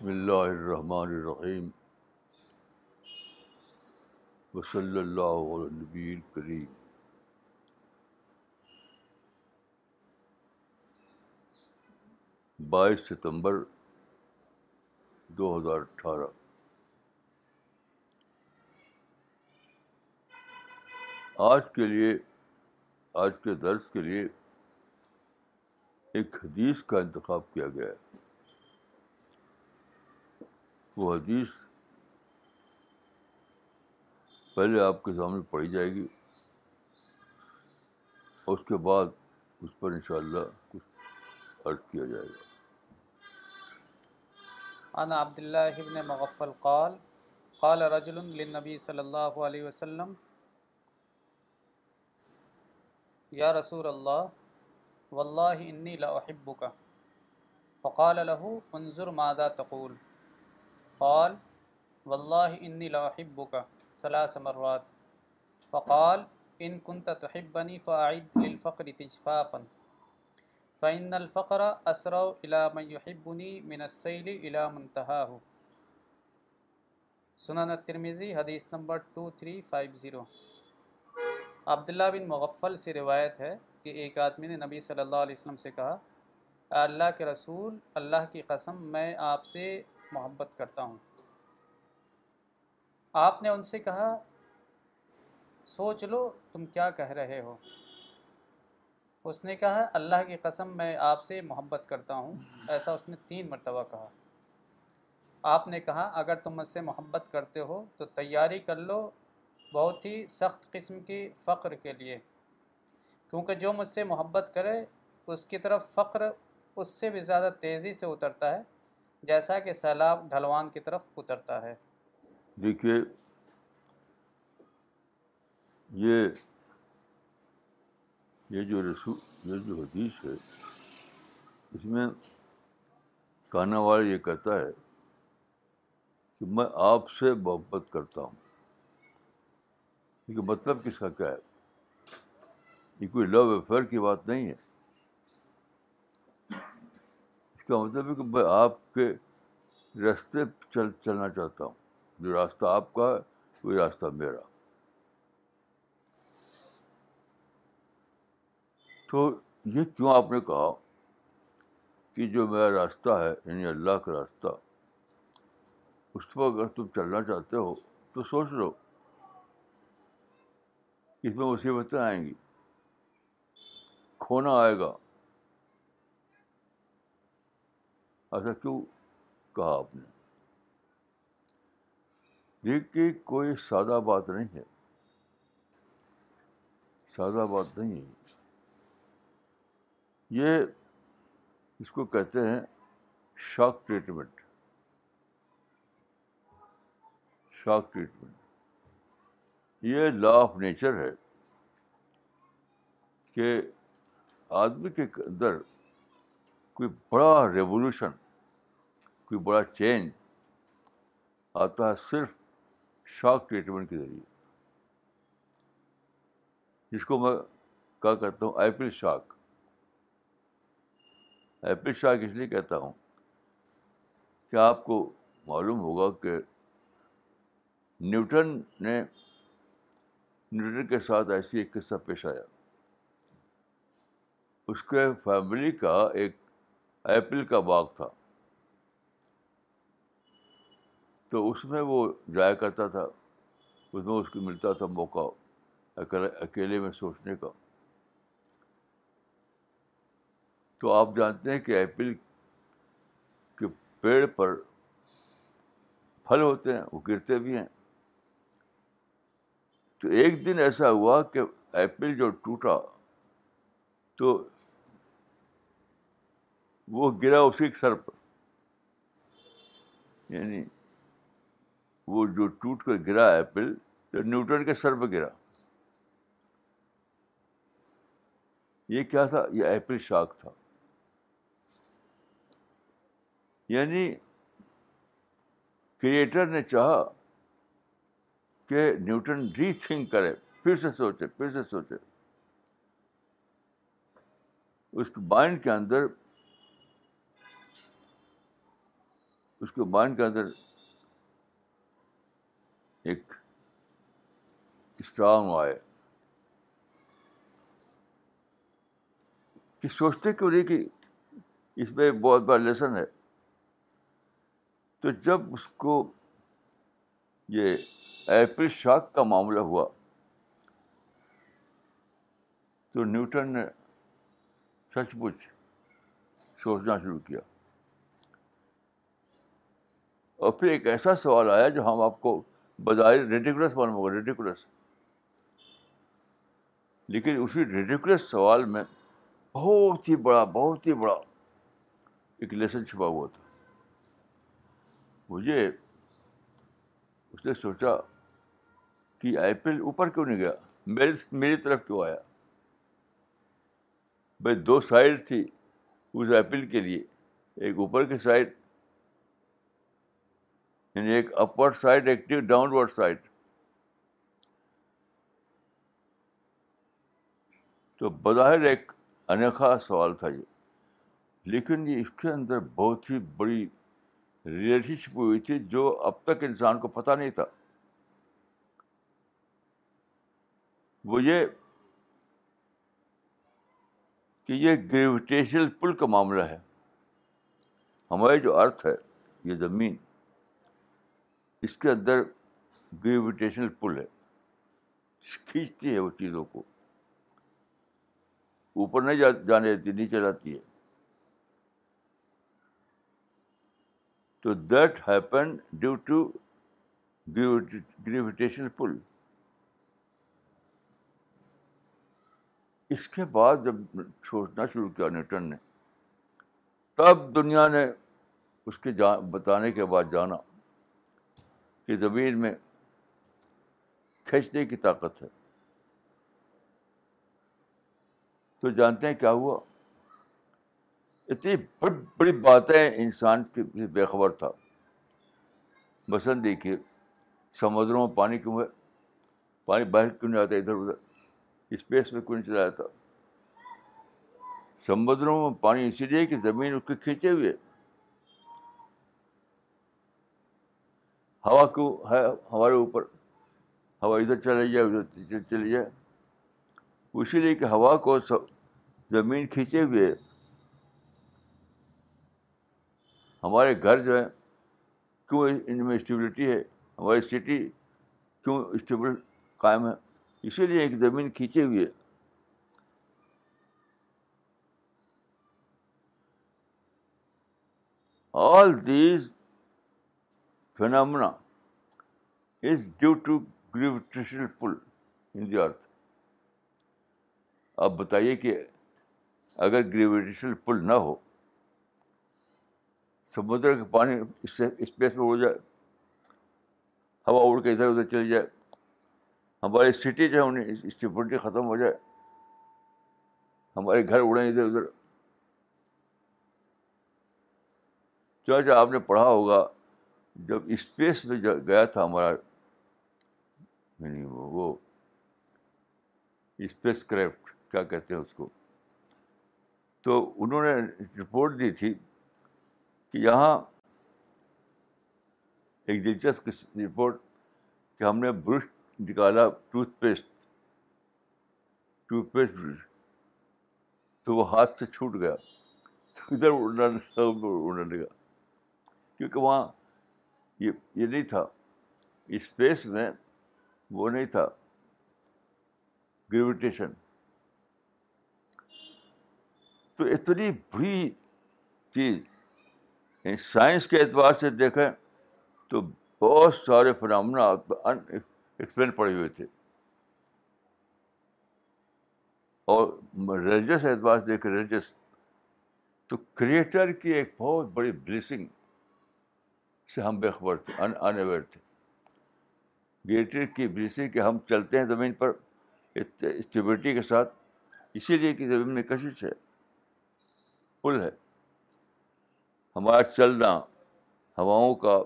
بسم اللہ الرحمن الرحیم وصلی اللہ نبی کریم بائیس ستمبر دو ہزار اٹھارہ آج کے لیے آج کے درس کے لیے ایک حدیث کا انتخاب کیا گیا ہے وہ حدیث پہلے آپ کے سامنے پڑھی جائے گی اس کے بعد اس پر ان شاء اللہ کچھ عرض کیا جائے گا عبداللہ ابن مغفل قال قال رجل نبی صلی اللہ علیہ وسلم یا رسول اللہ انی الحب کا فقال لہو منظر مادہ تقول قال واللہ انی لا احبک ثلاث مرات فقال ان كنت تحبني فاعد للفقر تجفافا فان الفقر اسرع الى من يحبني من السيل الى منتهاه سنن ترمیزی حدیث نمبر 2350 عبداللہ بن مغفل سے روایت ہے کہ ایک آدمی نے نبی صلی اللہ علیہ وسلم سے کہا اللہ کے رسول اللہ کی قسم میں آپ سے محبت کرتا ہوں آپ نے ان سے کہا سوچ لو تم کیا کہہ رہے ہو اس نے کہا اللہ کی قسم میں آپ سے محبت کرتا ہوں ایسا اس نے تین مرتبہ کہا آپ نے کہا اگر تم مجھ سے محبت کرتے ہو تو تیاری کر لو بہت ہی سخت قسم کی فقر کے لیے کیونکہ جو مجھ سے محبت کرے اس کی طرف فقر اس سے بھی زیادہ تیزی سے اترتا ہے جیسا کہ سیلاب ڈھلوان کی طرف اترتا ہے دیکھیے یہ یہ جو رسو یہ جو حدیث ہے اس میں کانا والا یہ کہتا ہے کہ میں آپ سے محبت کرتا ہوں کیونکہ مطلب کس کا کیا ہے یہ کوئی لو افیئر کی بات نہیں ہے مطلب ہے کہ میں آپ کے راستے چل چلنا چاہتا ہوں جو راستہ آپ کا ہے وہ راستہ میرا تو یہ کیوں آپ نے کہا کہ جو میرا راستہ ہے یعنی اللہ کا راستہ اس پر اگر تم چلنا چاہتے ہو تو سوچ لو اس میں مصیبتیں آئیں گی کھونا آئے گا ایسا اچھا، کیوں کہا آپ نے دیکھ کے کوئی سادہ بات نہیں ہے سادہ بات نہیں ہے یہ اس کو کہتے ہیں شاک ٹریٹمنٹ شاک ٹریٹمنٹ یہ لا آف نیچر ہے کہ آدمی کے اندر کوئی بڑا ریولیوشن کوئی بڑا چینج آتا ہے صرف شاک ٹریٹمنٹ کے ذریعے جس کو میں کہا کرتا ہوں ایپل شاک ایپل شاک اس لیے کہتا ہوں کیا آپ کو معلوم ہوگا کہ نیوٹن نے نیوٹن کے ساتھ ایسی ایک قصہ پیش آیا اس کے فیملی کا ایک ایپل کا باغ تھا تو اس میں وہ جایا کرتا تھا اس میں اس کو ملتا تھا موقع اکیلے میں سوچنے کا تو آپ جانتے ہیں کہ ایپل کے پیڑ پر پھل ہوتے ہیں وہ گرتے بھی ہیں تو ایک دن ایسا ہوا کہ ایپل جو ٹوٹا تو وہ گرا اسی کے سر پر یعنی وہ جو ٹوٹ کر گرا ایپل تو نیوٹن کے سر پہ گرا یہ کیا تھا یہ ایپل شاک تھا یعنی کریٹر نے چاہا کہ نیوٹن ری تھنک کرے پھر سے سوچے پھر سے سوچے اس مائنڈ کے اندر اس کے مائنڈ کے اندر ایک اسٹرانگ آئے کہ سوچتے کیوں نہیں کہ اس میں بہت بڑا لیسن ہے تو جب اس کو یہ ایپل شاک کا معاملہ ہوا تو نیوٹن نے سچ مچ سوچنا شروع کیا اور پھر ایک ایسا سوال آیا جو ہم آپ کو بظاہر ریڈیکولس معلوم ہوگا ریڈیکولس لیکن اسی ریڈیکولس سوال میں بہت ہی بڑا بہت ہی بڑا ایک لیسن چھپا ہوا تھا مجھے اس نے سوچا کہ آئی پی ایل اوپر کیوں نہیں گیا میرے میری طرف کیوں آیا بھائی دو سائڈ تھی اس آئی پی ایل کے لیے ایک اوپر کی سائڈ یعنی ایک اپورڈ سائڈ ایک ورڈ سائڈ تو بظاہر ایک انیکھا سوال تھا یہ لیکن یہ اس کے اندر بہت ہی بڑی ریلیشن شپ ہوئی تھی جو اب تک انسان کو پتہ نہیں تھا وہ یہ کہ یہ گریویٹیشنل پل کا معاملہ ہے ہمارے جو ارتھ ہے یہ زمین اس کے اندر گریویٹیشنل پل ہے کھینچتی ہے وہ چیزوں کو اوپر نہیں جانے دیتی نیچے جاتی ہے تو that happen due to gravitation pull اس کے بعد جب سوچنا شروع کیا نیوٹن نے تب دنیا نے اس کے بتانے کے بعد جانا زمین میں کھینچنے کی طاقت ہے تو جانتے ہیں کیا ہوا اتنی بڑی بڑی باتیں انسان کی بے خبر تھا بسن دیکھیے سمندروں میں پانی کیوں ہے پانی باہر کیوں نہیں آتا ادھر ادھر اسپیس میں کیوں نہیں چلا جاتا سمندروں میں پانی اسی لیے کہ زمین اس کے کھینچے ہوئے ہوا کو ہے ہمارے اوپر ہوا ادھر چلے جائے ادھر چلی جائے اسی لیے کہ ہوا کو سب زمین کھینچے ہوئے ہمارے گھر جو ہیں کیوں ان میں اسٹیبلٹی ہے ہماری سٹی کیوں اسٹیبل قائم ہے اسی لیے ایک زمین کھینچے ہوئے all these phenomena is due to gravitation pull in the earth آپ بتائیے کہ اگر گریویٹیشن پل نہ ہو سمندر کے پانی اسپیس میں اڑ جائے ہوا اڑ کے ادھر ادھر چل جائے ہماری سٹی جو ہے اسٹیپلٹی ختم ہو جائے ہمارے گھر اڑیں ادھر ادھر چاہ آپ نے پڑھا ہوگا جب اسپیس میں گیا تھا ہمارا یعنی وہ اسپیس کرافٹ کیا کہتے ہیں اس کو تو انہوں نے رپورٹ دی تھی کہ یہاں ایک دلچسپ رپورٹ کہ ہم نے برش نکالا toothpaste toothpaste brush تو وہ ہاتھ سے چھوٹ گیا تو ادھر اڑنا اڑنے لگا کیونکہ وہاں یہ نہیں تھا اسپیس میں وہ نہیں تھا گریویٹیشن تو اتنی بڑی چیز یعنی سائنس کے اعتبار سے دیکھیں تو بہت سارے فنامنا ایکسپلین پڑے ہوئے تھے اور ریلیجس اعتبار سے دیکھیں ریلیجس تو کریٹر کی ایک بہت بڑی بلیسنگ سے ہم بےخبر تھے ان اویئر تھے گریٹر کی بچی کہ ہم چلتے ہیں زمین پر اسٹیبلٹی کے ساتھ اسی لیے کہ زمین میں کشش ہے پل ہے ہمارا چلنا ہواؤں کا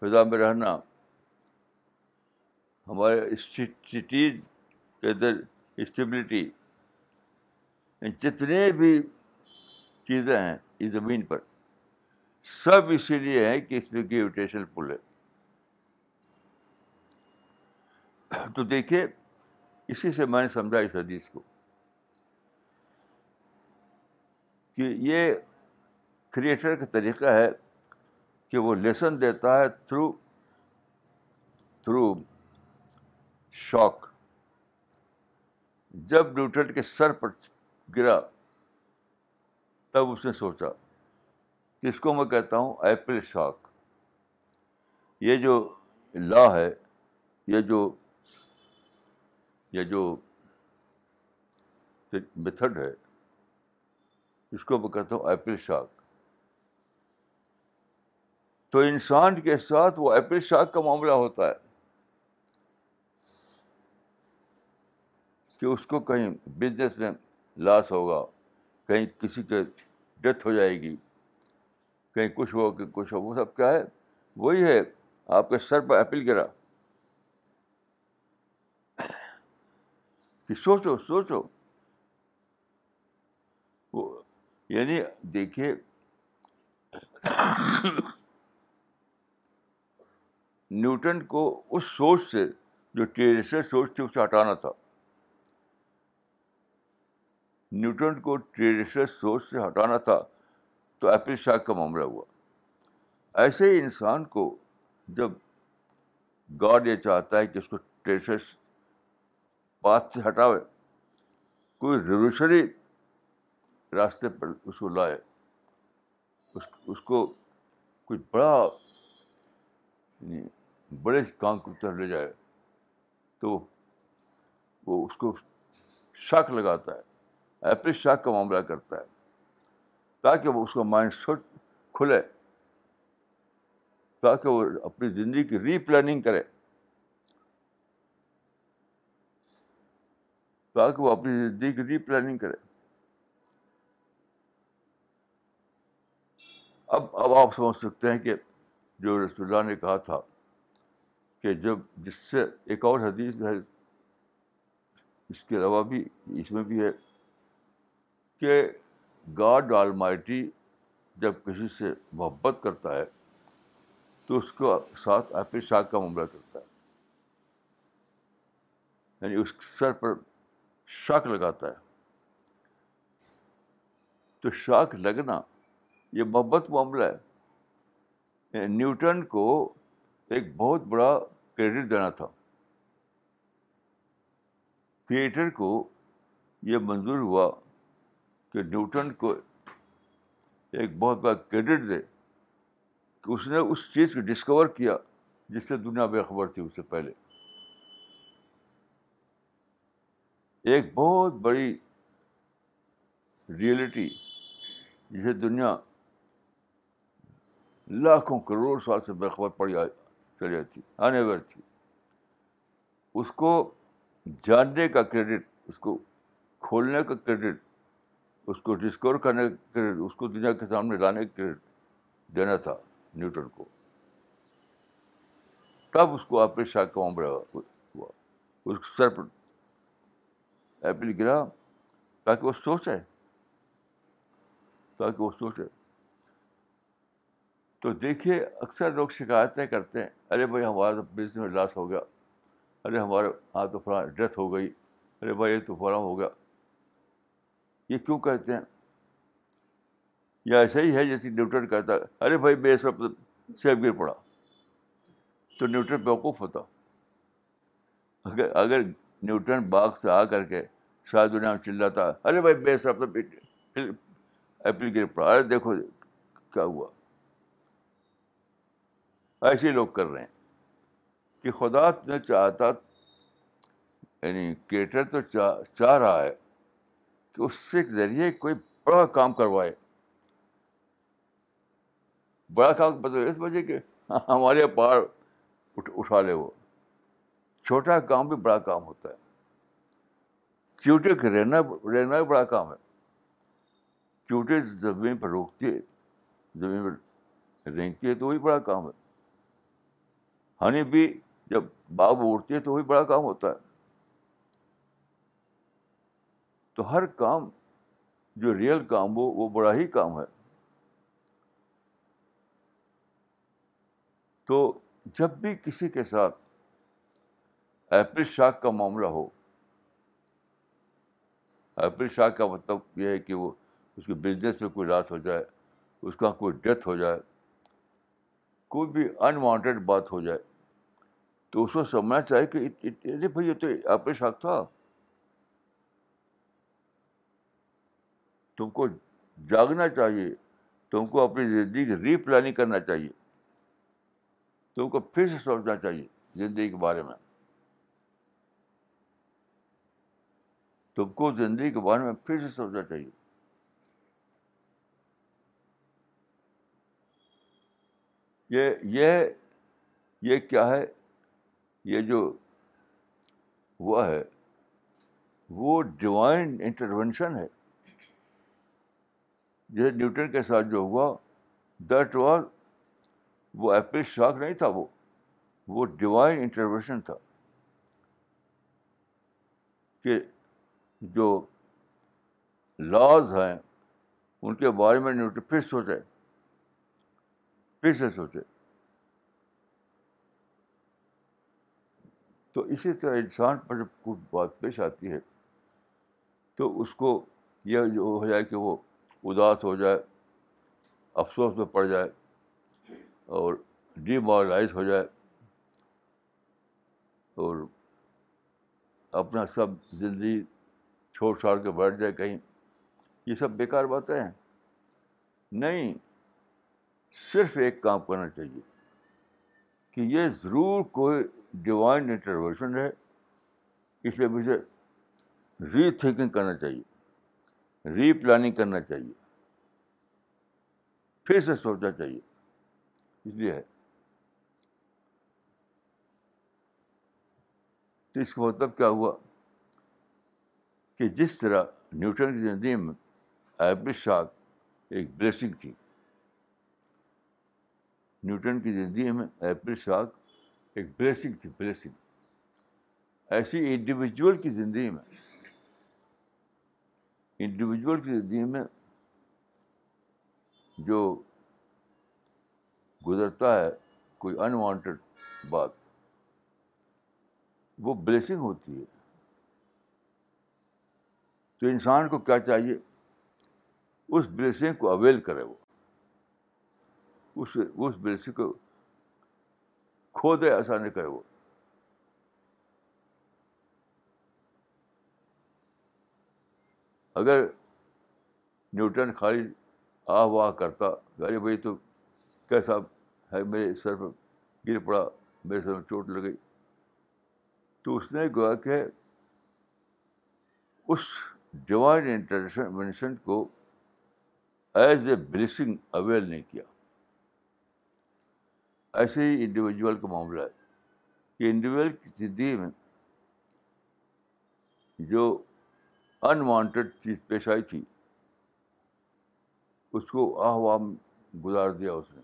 فضا میں رہنا ہمارے سٹیز کے اندر اسٹیبلٹی جتنے بھی چیزیں ہیں اس زمین پر سب اسی لیے ہے کہ اس میں گریویٹیشن پل ہے تو دیکھیے اسی سے میں نے سمجھا اس حدیث کو کہ یہ کریٹر کا طریقہ ہے کہ وہ لیسن دیتا ہے تھرو تھرو شوق جب نیوٹن کے سر پر گرا تب اس نے سوچا اس کو میں کہتا ہوں ایپل شاک یہ جو لا ہے یہ جو یہ جو میتھڈ ہے اس کو میں کہتا ہوں ایپل شاک تو انسان کے ساتھ وہ ایپل شاک کا معاملہ ہوتا ہے کہ اس کو کہیں بزنس میں لاس ہوگا کہیں کسی کے ڈیتھ ہو جائے گی کہیں کچھ ہو کہ کچھ ہو وہ سب کیا ہے وہی ہے آپ کے سر پر اپل گرا کہ سوچو سوچو وہ یعنی دیکھیے نیوٹن کو اس سوچ سے جو ٹیریسر سوچ تھی اسے ہٹانا تھا نیوٹن کو ٹیریسر سوچ سے ہٹانا تھا تو ایپل شاک کا معاملہ ہوا ایسے ہی انسان کو جب گاڈ یہ چاہتا ہے کہ اس کو ٹیسٹ پاتھ سے ہٹاوے کوئی ریولیوشنری راستے پر اس کو لائے اس اس کو کچھ بڑا یعنی بڑے کام کو اتر لے جائے تو وہ اس کو شاک لگاتا ہے ایپل شک کا معاملہ کرتا ہے تاکہ وہ اس کا مائنڈ سیٹ کھلے تاکہ وہ اپنی زندگی کی ری پلاننگ کرے تاکہ وہ اپنی زندگی کی ری پلاننگ کرے اب اب آپ سمجھ سکتے ہیں کہ جو رسول اللہ نے کہا تھا کہ جب جس سے ایک اور حدیث ہے اس کے علاوہ بھی اس میں بھی ہے کہ گاڈ آل مائٹی جب کسی سے محبت کرتا ہے تو اس کو ساتھ آپ شاخ کا معاملہ کرتا ہے یعنی اس سر پر شاک لگاتا ہے تو شاخ لگنا یہ محبت معاملہ ہے یعنی نیوٹن کو ایک بہت بڑا کریڈٹ دینا تھا کریٹر کو یہ منظور ہوا کہ نیوٹن کو ایک بہت بڑا کریڈٹ دے کہ اس نے اس چیز کو ڈسکور کیا جس سے دنیا بے خبر تھی اس سے پہلے ایک بہت بڑی ریئلٹی جسے دنیا لاکھوں کروڑ سال سے بےخبر پڑی چلی تھی آنے تھی اس کو جاننے کا کریڈٹ اس کو کھولنے کا کریڈٹ اس کو ڈسکور کرنے کریڈٹ اس کو دنیا کے سامنے لانے کے دینا تھا نیوٹن کو تب اس کو آپ شہم ہوا اس سر پر ایپل گرا تاکہ وہ سوچے تاکہ وہ سوچے تو دیکھیے اکثر لوگ شکایتیں کرتے ہیں ارے بھائی ہمارا تو بزنس میں لاس ہو گیا ارے ہمارے ہاں تو فلاں ڈیتھ ہو گئی ارے بھائی یہ تو فلاں ہو گیا یہ کیوں کہتے ہیں یہ ایسے ہی ہے جیسے نیوٹن کہتا ارے بھائی میں سب سیب گر پڑا تو نیوٹن بیوقوف ہوتا اگر اگر نیوٹن باغ سے آ کر کے شاید دنیا میں چل جاتا ارے بھائی بے سب ایپل گر پڑا ارے دیکھو کیا ہوا ایسے ہی لوگ کر رہے ہیں کہ خدا نے چاہتا یعنی کیٹر تو چاہ چاہ رہا ہے کہ اس سے ذریعے کوئی بڑا کام کروائے بڑا کام مطلب اس وجہ کہ ہمارے پار اٹھا لے وہ چھوٹا کام بھی بڑا کام ہوتا ہے چوٹے کے رہنا رہنا بھی بڑا کام ہے چوٹے زمین پر روکتی ہے زمین پر رینگتی ہے تو وہی بڑا کام ہے ہنی بھی جب اڑتی ہے تو وہی بڑا کام ہوتا ہے تو ہر کام جو ریئل کام ہو وہ بڑا ہی کام ہے تو جب بھی کسی کے ساتھ ایپل شاک کا معاملہ ہو ایپل شاک کا مطلب یہ ہے کہ وہ اس کے بزنس میں کوئی رات ہو جائے اس کا کوئی ڈیتھ ہو جائے کوئی بھی انوانٹیڈ بات ہو جائے تو اس کو سمجھنا چاہیے کہ بھائی تو ایپل شاک تھا تم کو جاگنا چاہیے تم کو اپنی زندگی کی ری پلاننگ کرنا چاہیے تم کو پھر سے سوچنا چاہیے زندگی کے بارے میں تم کو زندگی کے بارے میں پھر سے سوچنا چاہیے یہ یہ یہ کیا ہے یہ جو ہوا ہے وہ ڈیوائن انٹروینشن ہے جیسے نیوٹن کے ساتھ جو ہوا دیٹ واز وہ ایپل شاک نہیں تھا وہ وہ ڈیوائن انٹرویشن تھا کہ جو لاز ہیں ان کے بارے میں نیوٹن پھر سوچے پھر سے سوچے تو اسی طرح انسان پر جب کچھ بات پیش آتی ہے تو اس کو یہ جو ہو جائے کہ وہ اداس ہو جائے افسوس میں پڑ جائے اور ڈیمورلائز ہو جائے اور اپنا سب زندگی چھوڑ چھاڑ کے بیٹھ جائے کہیں یہ سب بیکار باتیں ہیں نہیں صرف ایک کام کرنا چاہیے کہ یہ ضرور کوئی ڈیوائن انٹرویشن ہے اس لیے مجھے ری تھنکنگ کرنا چاہیے ری پلاننگ کرنا چاہیے پھر سے سوچنا چاہیے اس لیے ہے تو اس کا مطلب کیا ہوا کہ جس طرح نیوٹن کی زندگی میں شاک ایک بلیسنگ تھی نیوٹن کی زندگی میں شاک ایک بلیسنگ تھی بلیسنگ ایسی انڈیویجول کی زندگی میں انڈیویجول کی زندگی میں جو گزرتا ہے کوئی انوانٹیڈ بات وہ بلیسنگ ہوتی ہے تو انسان کو کیا چاہیے اس بلیسنگ کو اویل کرے وہ اس اس بلیسنگ کو کھو دے ایسا نہیں کرے وہ اگر نیوٹن خالی آ واہ کرتا بھائی تو کیسا ہے میرے سر پہ گر پڑا میرے سر میں چوٹ گئی تو اس نے کہا کہ اس ڈیوائن انٹرشن کو ایز اے بلیسنگ اویل نہیں کیا ایسے ہی انڈیویجول کا معاملہ ہے کہ انڈیویجول کی زندگی میں جو انوانٹیڈ چیز پیش آئی تھی اس کو آاہ گزار دیا اس نے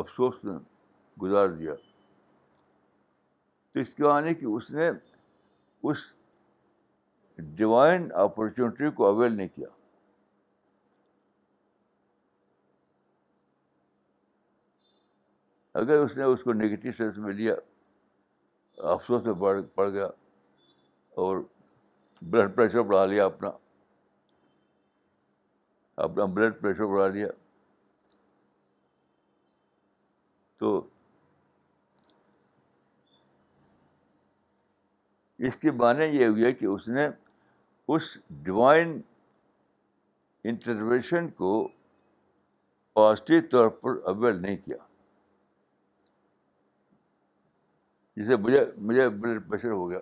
افسوس نے گزار دیا تو اس کے آنے کہ اس نے اس ڈیوائن اپرچونیٹی کو اویل نہیں کیا اگر اس نے اس کو نگیٹو سینس میں لیا افسوس میں پڑ گیا اور بلڈ پریشر بڑھا لیا اپنا اپنا بلڈ پریشر بڑھا لیا تو اس کے معنی یہ ہوئی کہ اس نے اس ڈیوائن انٹرویشن کو پازیٹیو طور پر اویل نہیں کیا جسے مجھے مجھے بلڈ پریشر ہو گیا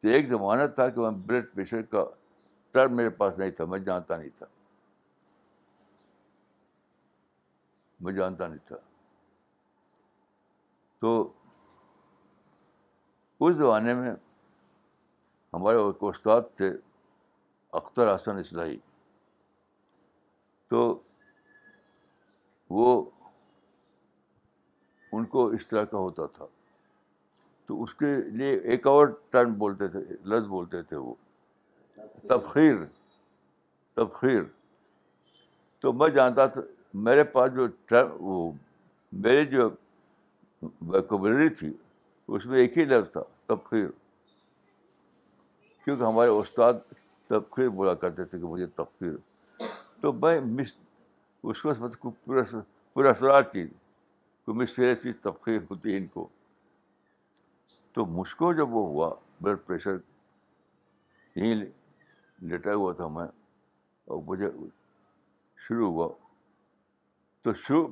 تو ایک زمانہ تھا کہ میں بلڈ پریشر کا ٹرم میرے پاس نہیں تھا میں جانتا نہیں تھا میں جانتا نہیں تھا تو اس زمانے میں ہمارے استاد تھے اختر حسن اسلحی تو وہ ان کو اس طرح کا ہوتا تھا تو اس کے لیے ایک اور ٹرم بولتے تھے لفظ بولتے تھے وہ تبخیر تبخیر تو میں جانتا تھا میرے پاس جو وہ میری جو ویکوبلری تھی اس میں ایک ہی لفظ تھا تبخیر کیونکہ ہمارے استاد تبخیر بولا کرتے تھے کہ مجھے تبخیر تو میں مس اس کو پورا پورا اثرات کو مشری چیز تبخیر ہوتی ہے ان کو تو مجھ کو جب وہ ہوا بلڈ پریشر یہیں لیٹا ہوا تھا میں اور مجھے شروع ہوا تو شروع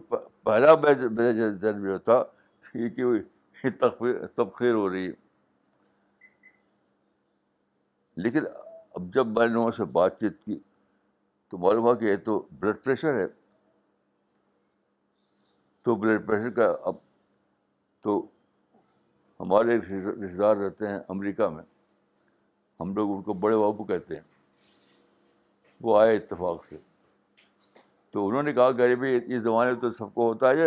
پہلا میرے ذہن میں تھا کہ تب تبخیر ہو رہی ہے لیکن اب جب میں نے وہاں سے بات چیت کی تو معلوم ہوا کہ یہ تو بلڈ پریشر ہے تو بلڈ پریشر کا اب تو ہمارے رشتے دار رہتے ہیں امریکہ میں ہم لوگ ان کو بڑے بابو کہتے ہیں وہ آئے اتفاق سے تو انہوں نے کہا غریبی بھائی اس زمانے میں تو سب کو ہوتا ہے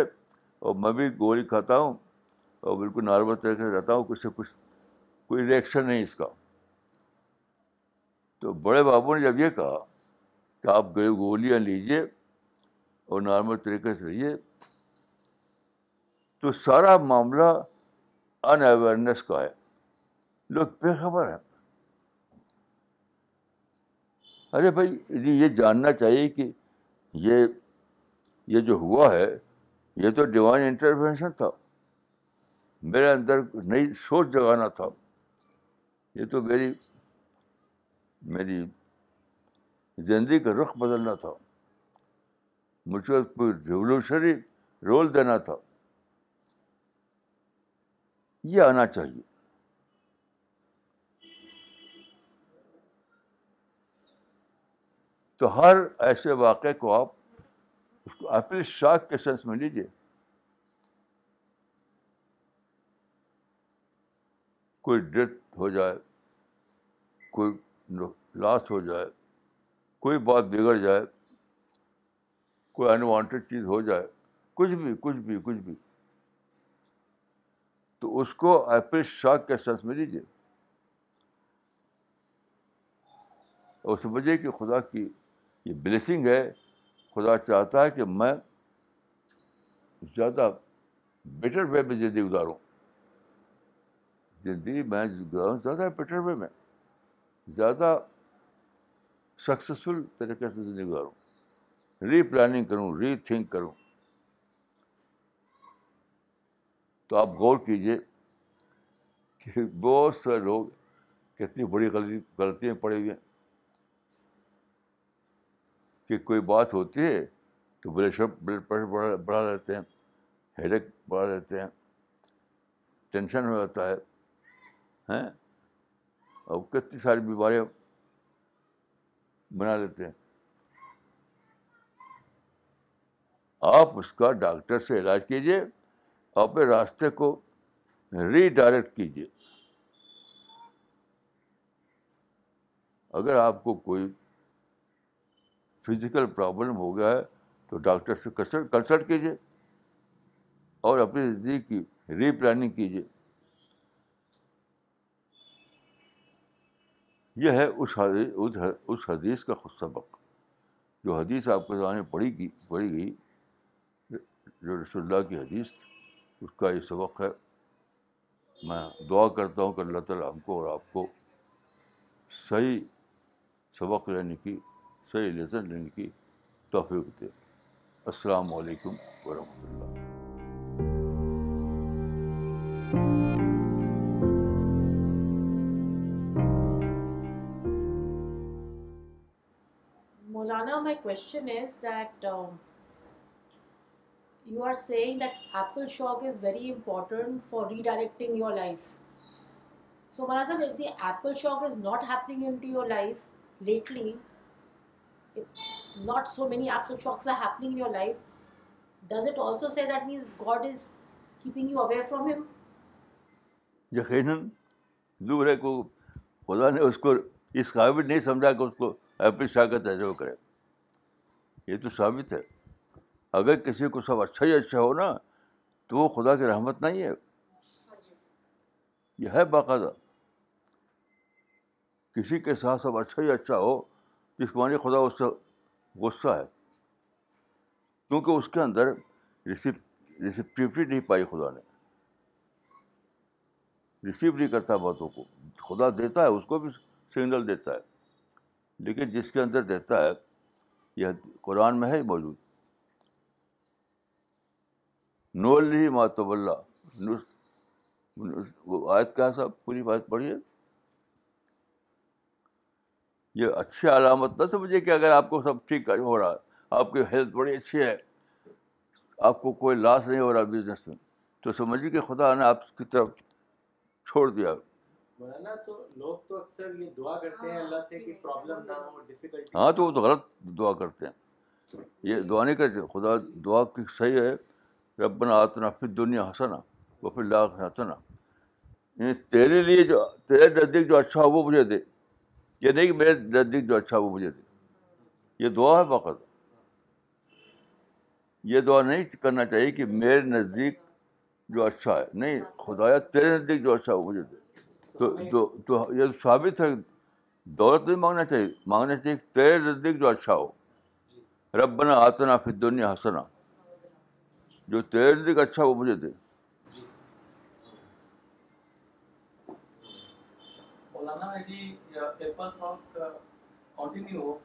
اور میں بھی گولی کھاتا ہوں اور بالکل نارمل طریقے سے رہتا ہوں کچھ سے کچھ کوئی ریئیکشن نہیں اس کا تو بڑے بابو نے جب یہ کہا کہ آپ گولیاں لیجیے اور نارمل طریقے سے رہیے تو سارا معاملہ ان اویئرنیس کا ہے لوگ بے خبر ہیں ارے بھائی جی، یہ جاننا چاہیے کہ یہ یہ جو ہوا ہے یہ تو ڈیوائن انٹروینشن تھا میرے اندر نئی سوچ جگانا تھا یہ تو میری میری زندگی کا رخ بدلنا تھا مجھ کو ریولیوشنری رول دینا تھا یہ آنا چاہیے تو ہر ایسے واقعے کو آپ اس کو ایپل شاک کے سینس میں لیجیے کوئی ڈیتھ ہو جائے کوئی لاسٹ ہو جائے کوئی بات بگڑ جائے کوئی انوانٹیڈ چیز ہو جائے کچھ بھی کچھ بھی کچھ بھی تو اس کو ایپل شاک کے سینس میں لیجیے اور سمجھے کہ خدا کی یہ بلیسنگ ہے خدا چاہتا ہے کہ میں زیادہ بیٹر وے میں زندگی گزاروں زندگی میں گزاروں زیادہ بیٹر وے میں زیادہ سکسیزفل طریقے سے زندگی گزاروں ری پلاننگ کروں ری تھنک کروں تو آپ غور کیجیے کہ بہت سارے لوگ کتنی بڑی غلطی غلطیاں پڑے ہوئے ہیں کہ کوئی بات ہوتی ہے تو شوگر بلڈ پریشر بڑھا لیتے ہیں ہیڈ ایک بڑھا لیتے ہیں ٹینشن ہو جاتا ہے ہیں اور کتنی ساری بیماریاں بنا لیتے ہیں آپ اس کا ڈاکٹر سے علاج کیجیے اپنے راستے کو ریڈائریکٹ کیجیے اگر آپ کو کوئی فزیکل پرابلم ہو گیا ہے تو ڈاکٹر سے کنسلٹ کنسلٹ کیجیے اور اپنی زندگی کی ری پلاننگ کیجیے یہ ہے اس حدیث اس حدیث کا خود سبق جو حدیث آپ کے سامنے پڑھی گئی پڑھی گئی جو رسول اللہ کی حدیث اس کا یہ سبق ہے میں دعا کرتا ہوں کہ اللہ تعالیٰ ہم کو اور آپ کو صحیح سبق لینے کی صحیح لیسن لینے کی توفیق دے السلام علیکم ورحمۃ اللہ Now my question is that um, you are saying that apple shock is very important for redirecting your life. So, Manasa, if the apple shock is not happening into your life lately, not so many ups and shocks are happening your life does it also see that means God is keeping you away from him یقیناً دور ہے کو خدا نے اس کو اس قابل نہیں سمجھا کہ اس کو اپنی شاکت ایسے وہ کرے یہ تو ثابت ہے اگر کسی کو سب اچھا ہی اچھا ہو نا تو وہ خدا کی رحمت نہیں ہے یہ ہے باقاعدہ کسی کے ساتھ سب اچھا ہی اچھا ہو جسمانی خدا اس سے غصہ ہے کیونکہ اس کے اندر ریسیپٹیوٹی نہیں پائی خدا نے ریسیو نہیں کرتا باتوں کو خدا دیتا ہے اس کو بھی سگنل دیتا ہے لیکن جس کے اندر دیتا ہے یہ قرآن میں ہے ہی موجود نول ماتب اللہ وہ آیت کیا صاحب پوری بات پڑھیے یہ اچھی علامت نہ سمجھے کہ اگر آپ کو سب ٹھیک ہو رہا ہے آپ کی ہیلتھ بڑی اچھی ہے آپ کو کوئی لاس نہیں ہو رہا بزنس میں تو سمجھیے کہ خدا نے آپ کی طرف چھوڑ دیا دعا سے ہاں تو وہ تو غلط دعا کرتے ہیں یہ دعا نہیں کرتے خدا دعا کی صحیح ہے رب آتنا پھر دنیا ہنسنا وہ پھر لاکھ ہنسنا یعنی تیرے لیے جو تیرے نزدیک جو اچھا ہو وہ مجھے دے یہ نہیں کہ میرے نزدیک جو اچھا وہ مجھے دے یہ دعا ہے فقط یہ دعا نہیں کرنا چاہیے کہ میرے نزدیک جو اچھا ہے نہیں خدایا تیرے نزدیک جو اچھا ہے وہ مجھے دے تو یہ ثابت ہے دولت نہیں مانگنا چاہیے مانگنا چاہیے کہ تیرے نزدیک جو اچھا ہو ربنا آتنا دنیا ہنسنا جو تیرے نزدیک اچھا وہ مجھے دے ہو ہو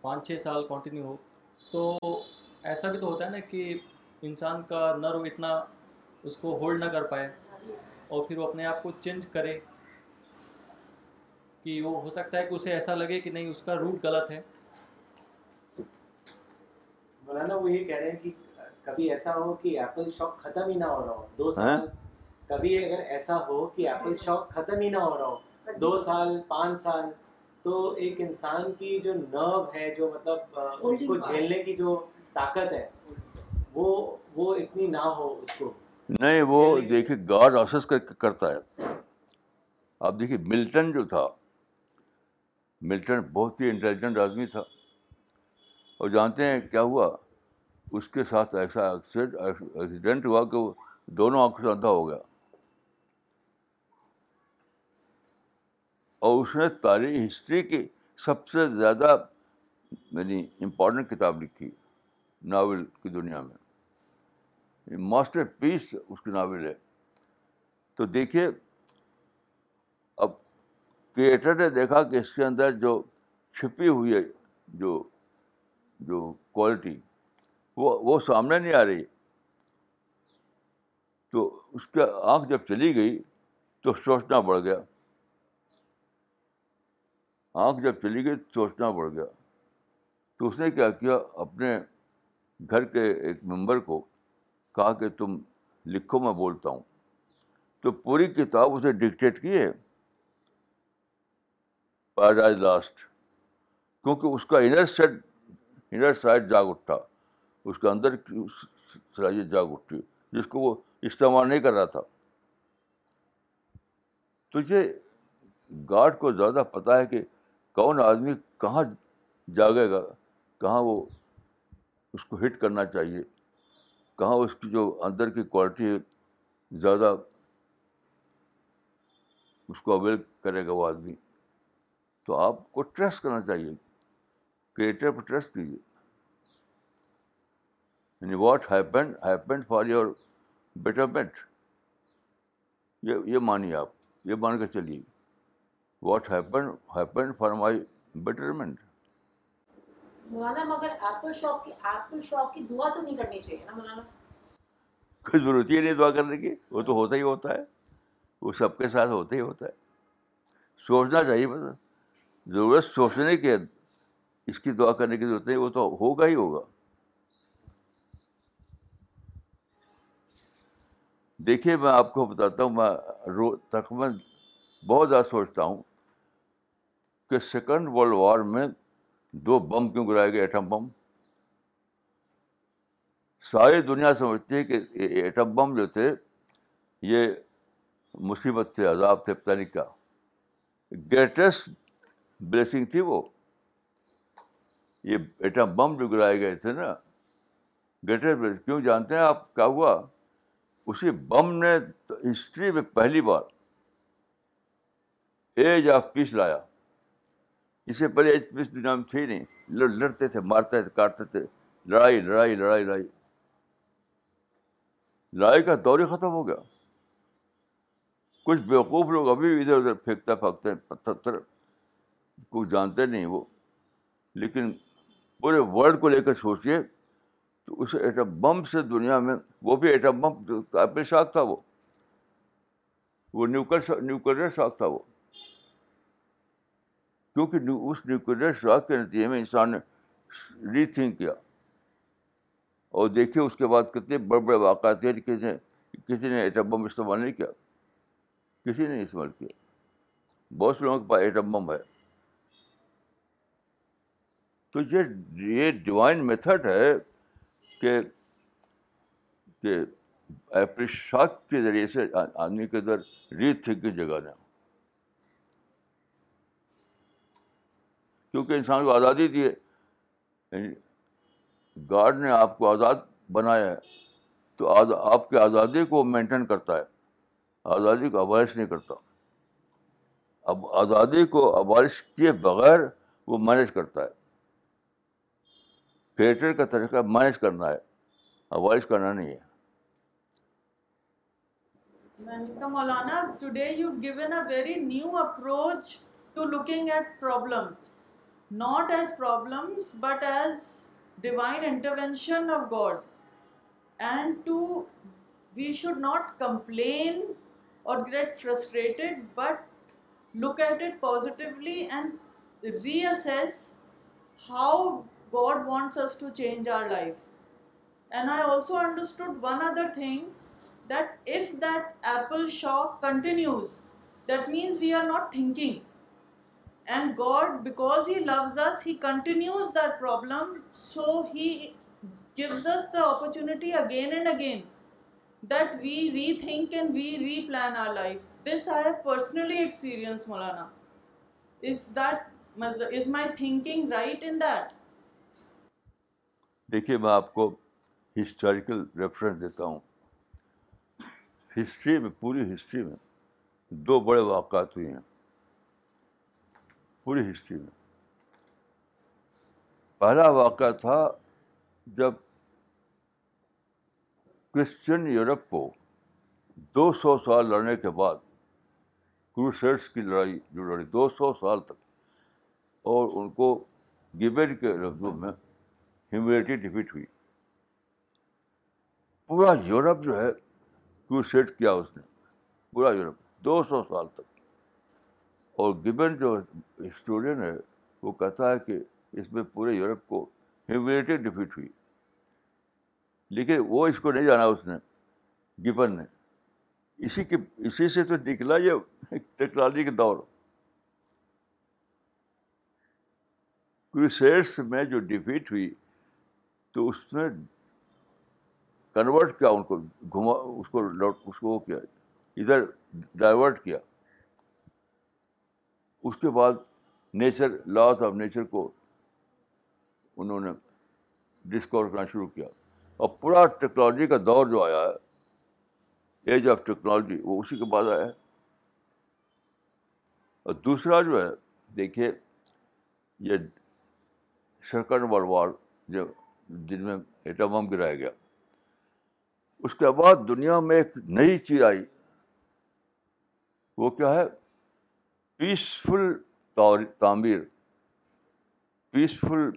پانچ سال تو ایسا بھی تو ہوتا ہے نا کہ انسان کا نرو اتنا اس کو ہولڈ نہ کر پائے اور پھر وہ اپنے آپ کو چینج کرے وہ ہو سکتا ہے کہ اسے ایسا لگے کہ نہیں اس کا روٹ ہاں؟ ہے جو مطلب جھیلنے کی جو طاقت ہے وہ اتنی نہ ہو اس کو نہیں وہ دیکھیے کرتا ہے آپ دیکھیے ملٹن جو تھا ملٹن بہت ہی انٹیلیجنٹ آدمی تھا اور جانتے ہیں کیا ہوا اس کے ساتھ ایسا ایکسیڈنٹ ہوا کہ وہ دونوں آنکھوں سے اندھا ہو گیا اور اس نے تاریخ ہسٹری کی سب سے زیادہ یعنی امپورٹنٹ کتاب لکھی ناول کی دنیا میں ماسٹر پیس اس کی ناول ہے تو دیکھیے کریٹر نے دیکھا کہ اس کے اندر جو چھپی ہوئی ہے جو جو کوالٹی وہ وہ سامنے نہیں آ رہی تو اس کے آنکھ جب چلی گئی تو سوچنا بڑھ گیا آنکھ جب چلی گئی تو سوچنا پڑ گیا تو اس نے کیا کیا اپنے گھر کے ایک ممبر کو کہا کہ تم لکھو میں بولتا ہوں تو پوری کتاب اسے ڈکٹیٹ کی ہے پیراڈائز لاسٹ کیونکہ اس کا انر سیٹ انر سائڈ جاگ اٹھا اس کے اندر کی جاگ اٹھی جس کو وہ استعمال نہیں کر رہا تھا تو یہ گارڈ کو زیادہ پتہ ہے کہ کون آدمی کہاں جاگے گا کہاں وہ اس کو ہٹ کرنا چاہیے کہاں اس کی جو اندر کی کوالٹی ہے زیادہ اس کو اویل کرے گا وہ آدمی تو آپ کو ٹرسٹ کرنا چاہیے کریٹر پہ ٹرسٹ کیجیے یعنی what happen for your betterment یہ یہ مانیے آپ یہ مان کر چلیے what happen for my betterment کوئی ضرورت ہی نہیں دعا کرنے کی وہ تو ہوتا ہی ہوتا ہے وہ سب کے ساتھ ہوتا ہی ہوتا ہے سوچنا چاہیے بس ضرورت سوچنے کے اس کی دعا کرنے کی ضرورت نہیں وہ تو ہوگا ہی ہوگا دیکھیے میں آپ کو بتاتا ہوں میں رو بہت زیادہ سوچتا ہوں کہ سیکنڈ ورلڈ وار میں دو بم کیوں گرائے گئے ایٹم بم ساری دنیا سمجھتی ہے کہ ایٹم بم جو تھے یہ مصیبت تھے عذاب تھے نہیں کا گریٹسٹ بلیسنگ تھی وہ یہ ایٹم بم جو گرائے گئے تھے نا گریٹر کیوں جانتے ہیں آپ کیا ہوا اسی بم نے ہسٹری میں پہلی بار ایج آف پیس لایا اس سے پہلے ایج پیس بھی نام تھی نہیں لڑ لڑتے تھے مارتے تھے کاٹتے تھے لڑائی لڑائی لڑائی لڑائی لڑائی کا دور ہی ختم ہو گیا کچھ بیوقوف لوگ ابھی ادھر ادھر پھینکتے پھینکتے ہیں پتھر جانتے نہیں وہ لیکن پورے ورلڈ کو لے کر سوچیے تو اس ایٹم بم سے دنیا میں وہ بھی ایٹم بم کافی شاک تھا وہ وہ نیوکل نیوکلیر شاک تھا وہ کیونکہ اس نیوکلیئر شاک کے نتیجے میں انسان نے ری تھنک کیا اور دیکھے اس کے بعد کتنے بڑے بڑے واقعات ہیں کسی نے کسی نے ایٹم بم استعمال نہیں کیا کسی نے استعمال کیا بہت سے لوگوں کے پاس ایٹم بم ہے تو یہ یہ ڈیوائن میتھڈ ہے کہ کہ اپریشاک کے ذریعے سے آدمی کے اندر ری تھنک کی جگہ دیں کیونکہ انسان کو آزادی دی ہے یعنی گارڈ نے آپ کو آزاد بنایا ہے تو آپ کی آزادی کو مینٹین کرتا ہے آزادی کو آبائش نہیں کرتا اب آزادی کو آبائش کیے بغیر وہ مینیج کرتا ہے کریٹر کا طریقہ but as divine intervention of God and to we should not complain اور God wants us to change our life. And I also understood one other thing, that if that apple shock continues, that means we are not thinking. And God, because He loves us, He continues that problem, so He gives us the opportunity again and again that we rethink and we replan our life. This I have personally experienced, Maulana. Is my thinking right in that? دیکھیے میں آپ کو historical reference دیتا ہوں history میں پوری history میں دو بڑے واقعات ہوئے ہیں پوری ہسٹری میں پہلا واقعہ تھا جب کرسچن یورپ کو دو سو سال لڑنے کے بعد کروسرس کی لڑائی جو لڑی دو سو سال تک اور ان کو گبر کے لفظوں میں ہیومینٹی ڈفیٹ ہوئی پورا یورپ جو ہے کروسیٹ کیا اس نے پورا یورپ دو سو سال تک اور گبن جو ہسٹورین ہے وہ کہتا ہے کہ اس میں پورے یورپ کو ہیومینٹی ڈفیٹ ہوئی لیکن وہ اس کو نہیں جانا اس نے گبن نے اسی کے اسی سے تو نکلا یہ ٹیکنالوجی کا دور میں جو ڈیفیٹ ہوئی تو اس نے کنورٹ کیا ان کو گھما اس کو لوٹ اس کو کیا ادھر ڈائیورٹ کیا اس کے بعد نیچر لاس آف نیچر کو انہوں نے ڈسکور کرنا شروع کیا اور پورا ٹیکنالوجی کا دور جو آیا ہے ایج آف ٹیکنالوجی وہ اسی کے بعد آیا ہے اور دوسرا جو ہے دیکھیے یہ سیکنڈ ورلڈ وار جو جن میں ایٹم بم گرایا گیا اس کے بعد دنیا میں ایک نئی چیز آئی وہ کیا ہے پیسفل تعمیر پیسفل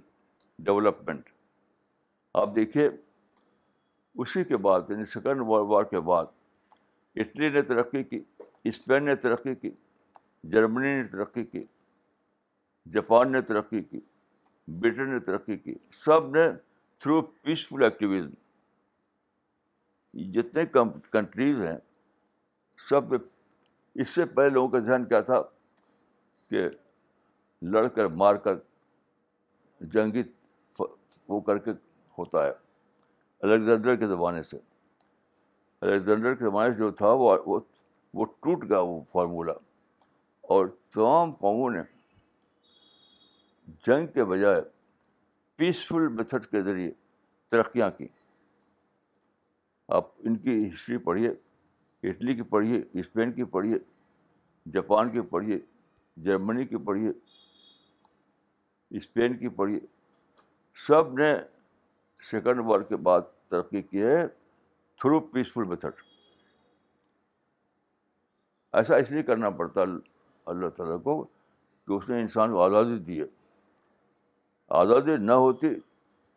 ڈیولپمنٹ آپ دیکھیے اسی کے بعد یعنی سیکنڈ ورلڈ وار کے بعد اٹلی نے ترقی کی اسپین نے ترقی کی جرمنی نے ترقی کی جاپان نے ترقی کی برٹن نے ترقی کی سب نے تھرو پیسفل ایکٹیویزم جتنے کنٹریز ہیں سب اس سے پہلے لوگوں کا دھیان کیا تھا کہ لڑ کر مار کر جنگی وہ کر کے ہوتا ہے الیگزینڈر کے زمانے سے الیگزینڈر کے زمانے سے جو تھا وہ وہ ٹوٹ گیا وہ فارمولہ اور تمام قوموں نے جنگ کے بجائے پیسفل میتھڈ کے ذریعے ترقیاں کی آپ ان کی ہسٹری پڑھیے اٹلی کی پڑھیے اسپین کی پڑھیے جاپان کی پڑھیے جرمنی کی پڑھیے اسپین کی پڑھیے سب نے سیکنڈ ورلڈ کے بعد ترقی کی ہے تھرو پیسفل میتھڈ ایسا اس لیے کرنا پڑتا اللہ تعالیٰ کو کہ اس نے انسان کو آزادی دی ہے آزادی نہ ہوتی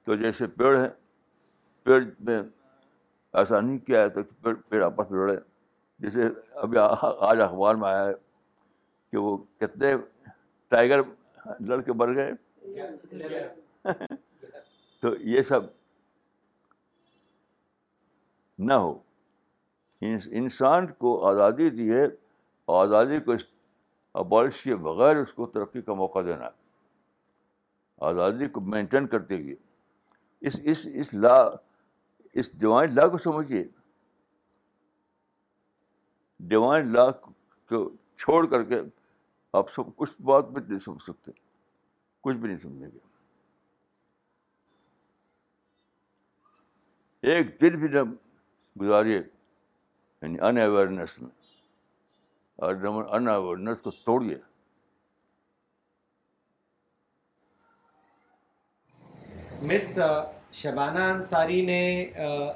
تو جیسے پیڑ ہیں پیڑ میں ایسا نہیں کیا ہے تو پیڑ پیڑ آپس میں لڑے جیسے ابھی آج اخبار میں آیا ہے کہ وہ کتنے ٹائیگر لڑ کے بڑھ گئے تو یہ سب نہ ہو انسان کو آزادی دی ہے آزادی کو ابالش بارش کے بغیر اس کو ترقی کا موقع دینا ہے آزادی کو مینٹین کرتے ہوئے اس اس اس لا اس ڈیوائن لا کو سمجھیے ڈیوائن لا کو چھوڑ کر کے آپ سب کچھ بات بھی نہیں سمجھ سکتے کچھ بھی نہیں سمجھیں گے ایک دن بھی نہ گزاری یعنی ان اویئرنیس میں ان اویئرنیس کو توڑیے مس شبانہ انصاری نے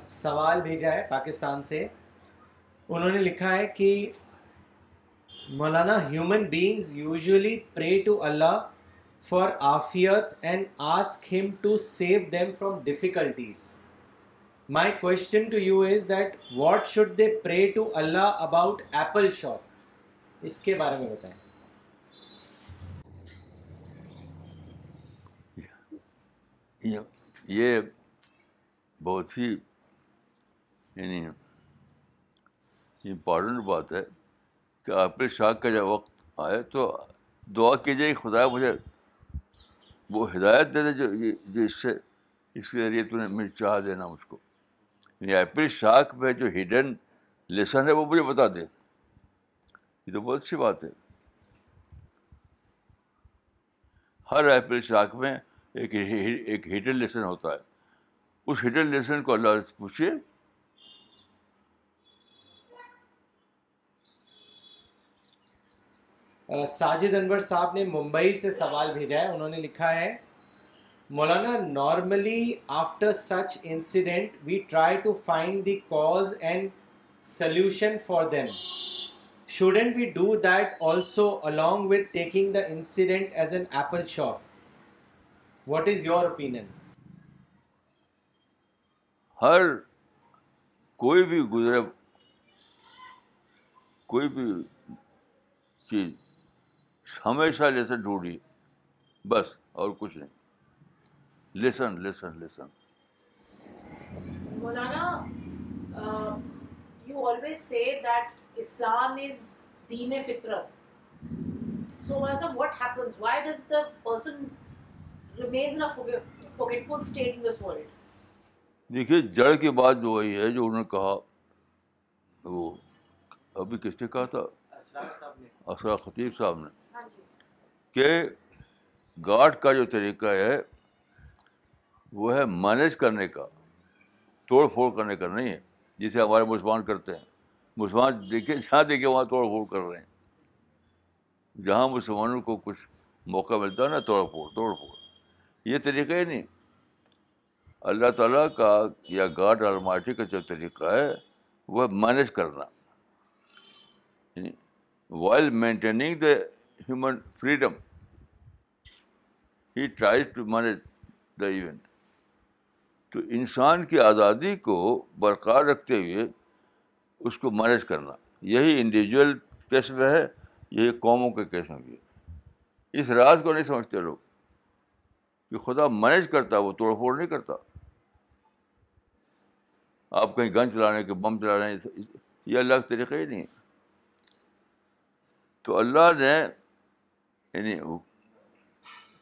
سوال بھیجا ہے پاکستان سے انہوں نے لکھا ہے کہ مولانا human beings usually pray to Allah for آفیت and ask him to save them from difficulties my question to you is that what should they pray to Allah about apple shop اس کے بارے میں بتائیں یہ بہت ہی یعنی امپورٹنٹ بات ہے کہ نے شاخ کا جب وقت آئے تو دعا کیجیے خدا مجھے وہ ہدایت دے دے جو جو اس سے اس کے ذریعے تو نے مجھے چاہ دینا مجھ کو یعنی ایپل شاخ میں جو ہڈن لیسن ہے وہ مجھے بتا دے یہ تو بہت اچھی بات ہے ہر ایپریل شاخ میں ایک ایک ہڈن لیسن ہوتا ہے اس ہڈن لیسن کو اللہ سے پوچھیے ساجد انور صاحب نے ممبئی سے سوال بھیجا ہے انہوں نے لکھا ہے Maulana normally after such incident we try to find the cause and solution for them shouldn't we do that also along with taking the incident as an apple shop what is your opinion ہر کوئی بھی گزرے کوئی بھی چیز ہمیشہ lesson ڈھونڈی بس اور کچھ نہیں lesson lesson lesson Maulana you always say that Islam is دین فطرت so sahib what happens why does the person دیکھیے جڑ کی بات جو وہی ہے جو انہوں نے کہا وہ ابھی کس نے کہا تھا اسرا خطیب صاحب نے ہاں جی۔ کہ گارڈ کا جو طریقہ ہے وہ ہے مینیج کرنے کا توڑ پھوڑ کرنے کا نہیں ہے جسے ہمارے مسلمان کرتے ہیں مسلمان دیکھے جہاں دیکھے وہاں توڑ پھوڑ کر رہے ہیں جہاں مسلمانوں کو کچھ موقع ملتا ہے نا توڑ پھوڑ توڑ پھوڑ یہ طریقہ ہی نہیں اللہ تعالیٰ کا یا گاڈ آر مارٹی کا جو طریقہ ہے وہ مینیج کرنا while maintaining the human freedom he tries to manage the event تو انسان کی آزادی کو برقرار رکھتے ہوئے اس کو مینیج کرنا یہی انڈیویجول کیس میں ہے یہی قوموں کے کیس میں بھی ہے اس راز کو نہیں سمجھتے لوگ کہ خدا مینج کرتا ہے وہ توڑ پھوڑ نہیں کرتا آپ کہیں گن چلانے ہیں کہ بم چلانے ہیں یہ کا طریقے ہی نہیں تو اللہ نے یعنی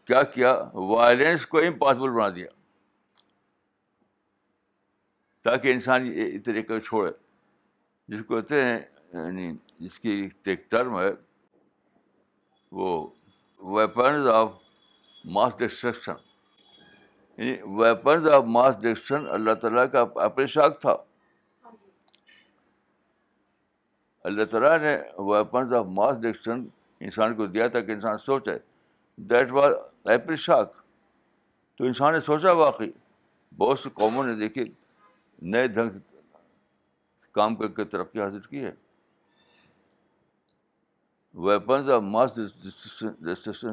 کیا کیا وائلنس کو امپاسبل بنا دیا تاکہ انسان یہ طریقے چھوڑے جس کو کہتے ہیں یعنی جس کی ٹرم ہے وہ ویپنز آف ماس ڈسٹرکشن یعنی weapons of mass destruction Allah تعالیٰ کا اپنے شاک تھا اللہ تعالیٰ نے ویپنز آف ماس ڈسٹرکشن انسان کو دیا تھا کہ انسان سوچے دیٹ واز ایپل شاک تو انسان نے سوچا واقعی بہت سے قوموں نے دیکھی نئے ڈھنگ سے کام کر کے ترقی حاصل کی ہے ویپنز آف ماس ڈسٹرکشن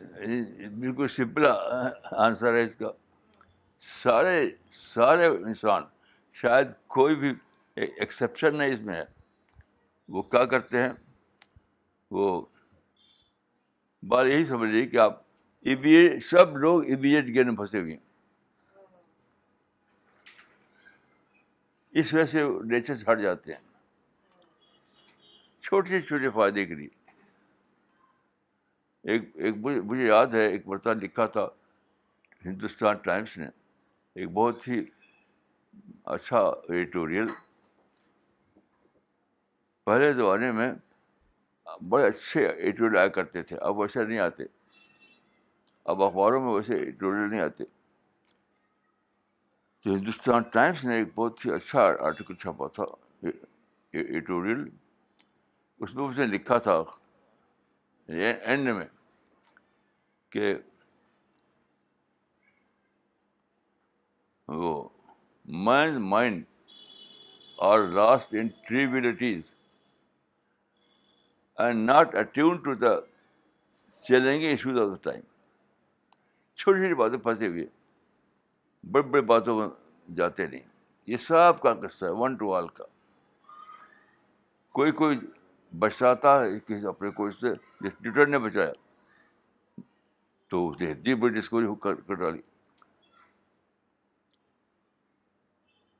بالکل سمپل آنسر ہے اس کا سارے سارے انسان شاید کوئی بھی ایکسیپشن نہیں اس میں ہے وہ کیا کرتے ہیں وہ بات یہی سمجھ لیجیے کہ آپ ایبیٹ سب لوگ ایبی گین میں پھنسے ہوئے ہیں اس وجہ سے نیچر ہٹ جاتے ہیں چھوٹے چھوٹے فائدے کے لیے ایک ایک مجھے یاد ہے ایک مرتبہ لکھا تھا ہندوستان ٹائمس نے ایک بہت ہی اچھا ایڈیٹوریل پہلے زمانے میں بڑے اچھے ایڈیٹوریل آیا کرتے تھے اب ویسے نہیں آتے اب اخباروں میں ویسے ایڈیٹوریل نہیں آتے تو ہندوستان ٹائمس نے ایک بہت ہی اچھا آرٹیکل چھاپا تھا ایڈیٹوریل اس میں اس نے لکھا تھا اینڈ میں کہ وہ mind are lost in trivialities and not attune to the challenge of the time چھوٹی چھوٹی باتیں پھنسے ہوئے بڑی بڑی باتوں میں جاتے نہیں یہ سب کا قصہ ہے ون ٹو آل کا کوئی کوئی بچاتا ہے کسی اپنے کوئی سے ٹیوٹر نے بچایا تو اس نے اتنی بڑی ڈسکوری کر ڈالی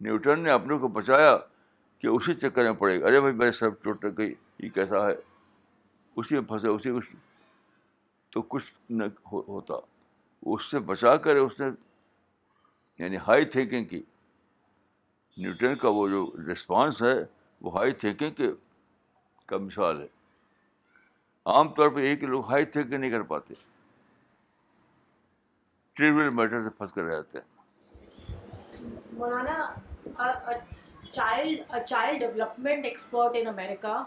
نیوٹن نے اپنے کو بچایا کہ اسی چکر میں پڑے گا ارے بھائی میرے سب چوٹ گئی یہ کیسا ہے اسی میں پھنسے اسی کچھ تو کچھ نہ ہوتا اس سے بچا کر اس نے یعنی ہائی تھنکنگ کی نیوٹن کا وہ جو رسپانس ہے وہ ہائی تھنکنگ کے کا مثال ہے عام طور پہ یہ کہ لوگ ہائی تھنک نہیں کر پاتے ٹریول میٹر سے پھنس کر رہ جاتے ہیں Maulana child child development expert in America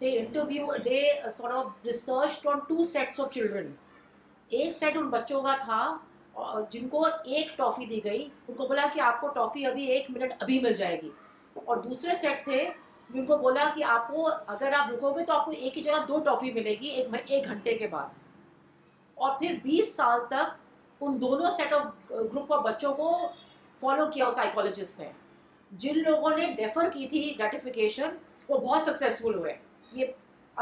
they interview they sort of research on two sets of children ایک سیٹ ان بچوں کا تھا جن کو ایک ٹافی دی گئی ان کو بولا کہ آپ کو ٹافی ابھی ایک منٹ ابھی مل جائے گی اور دوسرے سیٹ تھے ان کو بولا کہ آپ کو اگر آپ رکو گے تو آپ کو ایک ہی جگہ دو ٹافی ملے گی ایک ایک گھنٹے کے بعد اور پھر بیس سال تک ان دونوں سیٹ آف گروپ اور بچوں کو فالو کیا اس سائیکولوجسٹ نے جن لوگوں نے ڈیفر کی تھی ریٹیفیکیشن وہ بہت سکسیزفل ہوئے یہ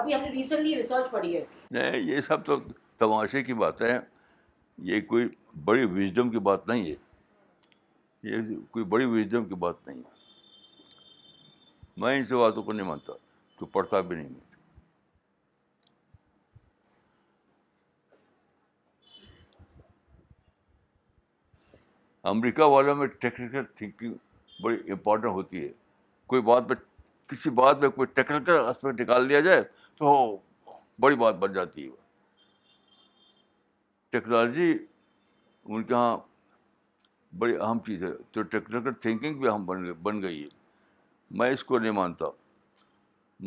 ابھی ہم نے ریسنٹلی ریسرچ پڑھی ہے اس کی نہیں یہ سب تو تماشے کی بات ہے یہ کوئی بڑی وزڈم کی بات نہیں ہے یہ کوئی بڑی وزڈم کی بات نہیں ہے میں ان سے باتوں کو نہیں مانتا تو پڑھتا بھی نہیں امریکہ والوں میں ٹیکنیکل تھنکنگ بڑی امپورٹنٹ ہوتی ہے کوئی بات میں کسی بات میں کوئی ٹیکنیکل اسپیکٹ نکال دیا جائے تو بڑی بات بن جاتی ہے ٹیکنالوجی ان کے یہاں بڑی اہم چیز ہے تو ٹیکنیکل تھنکنگ بھی ہم بن گئی ہے میں اس کو نہیں مانتا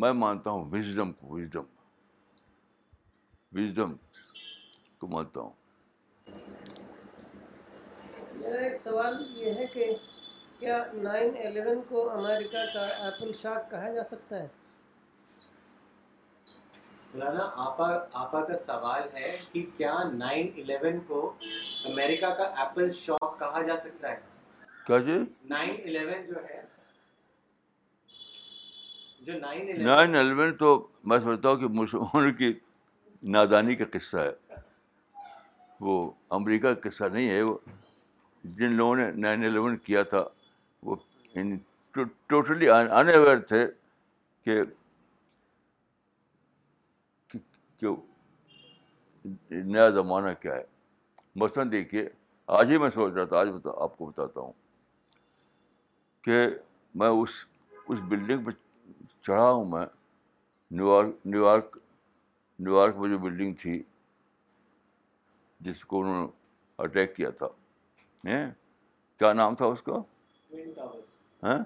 میں مانتا ہوں وزڈم کو وزڈم وزڈم کو مانتا ہوں میرا ایک سوال یہ ہے کہ کیا نائن الیون کو امریکہ کا ایپل شاک کہا جا سکتا ہے مولانا آپا آپا کا سوال ہے کہ کیا نائن الیون کو امریکہ کا ایپل شاک کہا جا سکتا ہے کیا جی نائن الیون جو ہے نائن الیون تو میں سمجھتا ہوں کہ مسلمانوں کی نادانی کا قصہ ہے وہ امریکہ کا قصہ نہیں ہے وہ جن لوگوں نے نائن الیون کیا تھا وہ ٹوٹلی ان اویئر تھے کہ نیا زمانہ کیا ہے مثلاً دیکھیے آج ہی میں سوچ رہا تھا آج آپ کو بتاتا ہوں کہ میں اس اس بلڈنگ پہ چڑھا ہوں میں New York New York New York میں جو بلڈنگ تھی جس کو انہوں نے اٹیک کیا تھا کیا نام تھا اس کا ہاں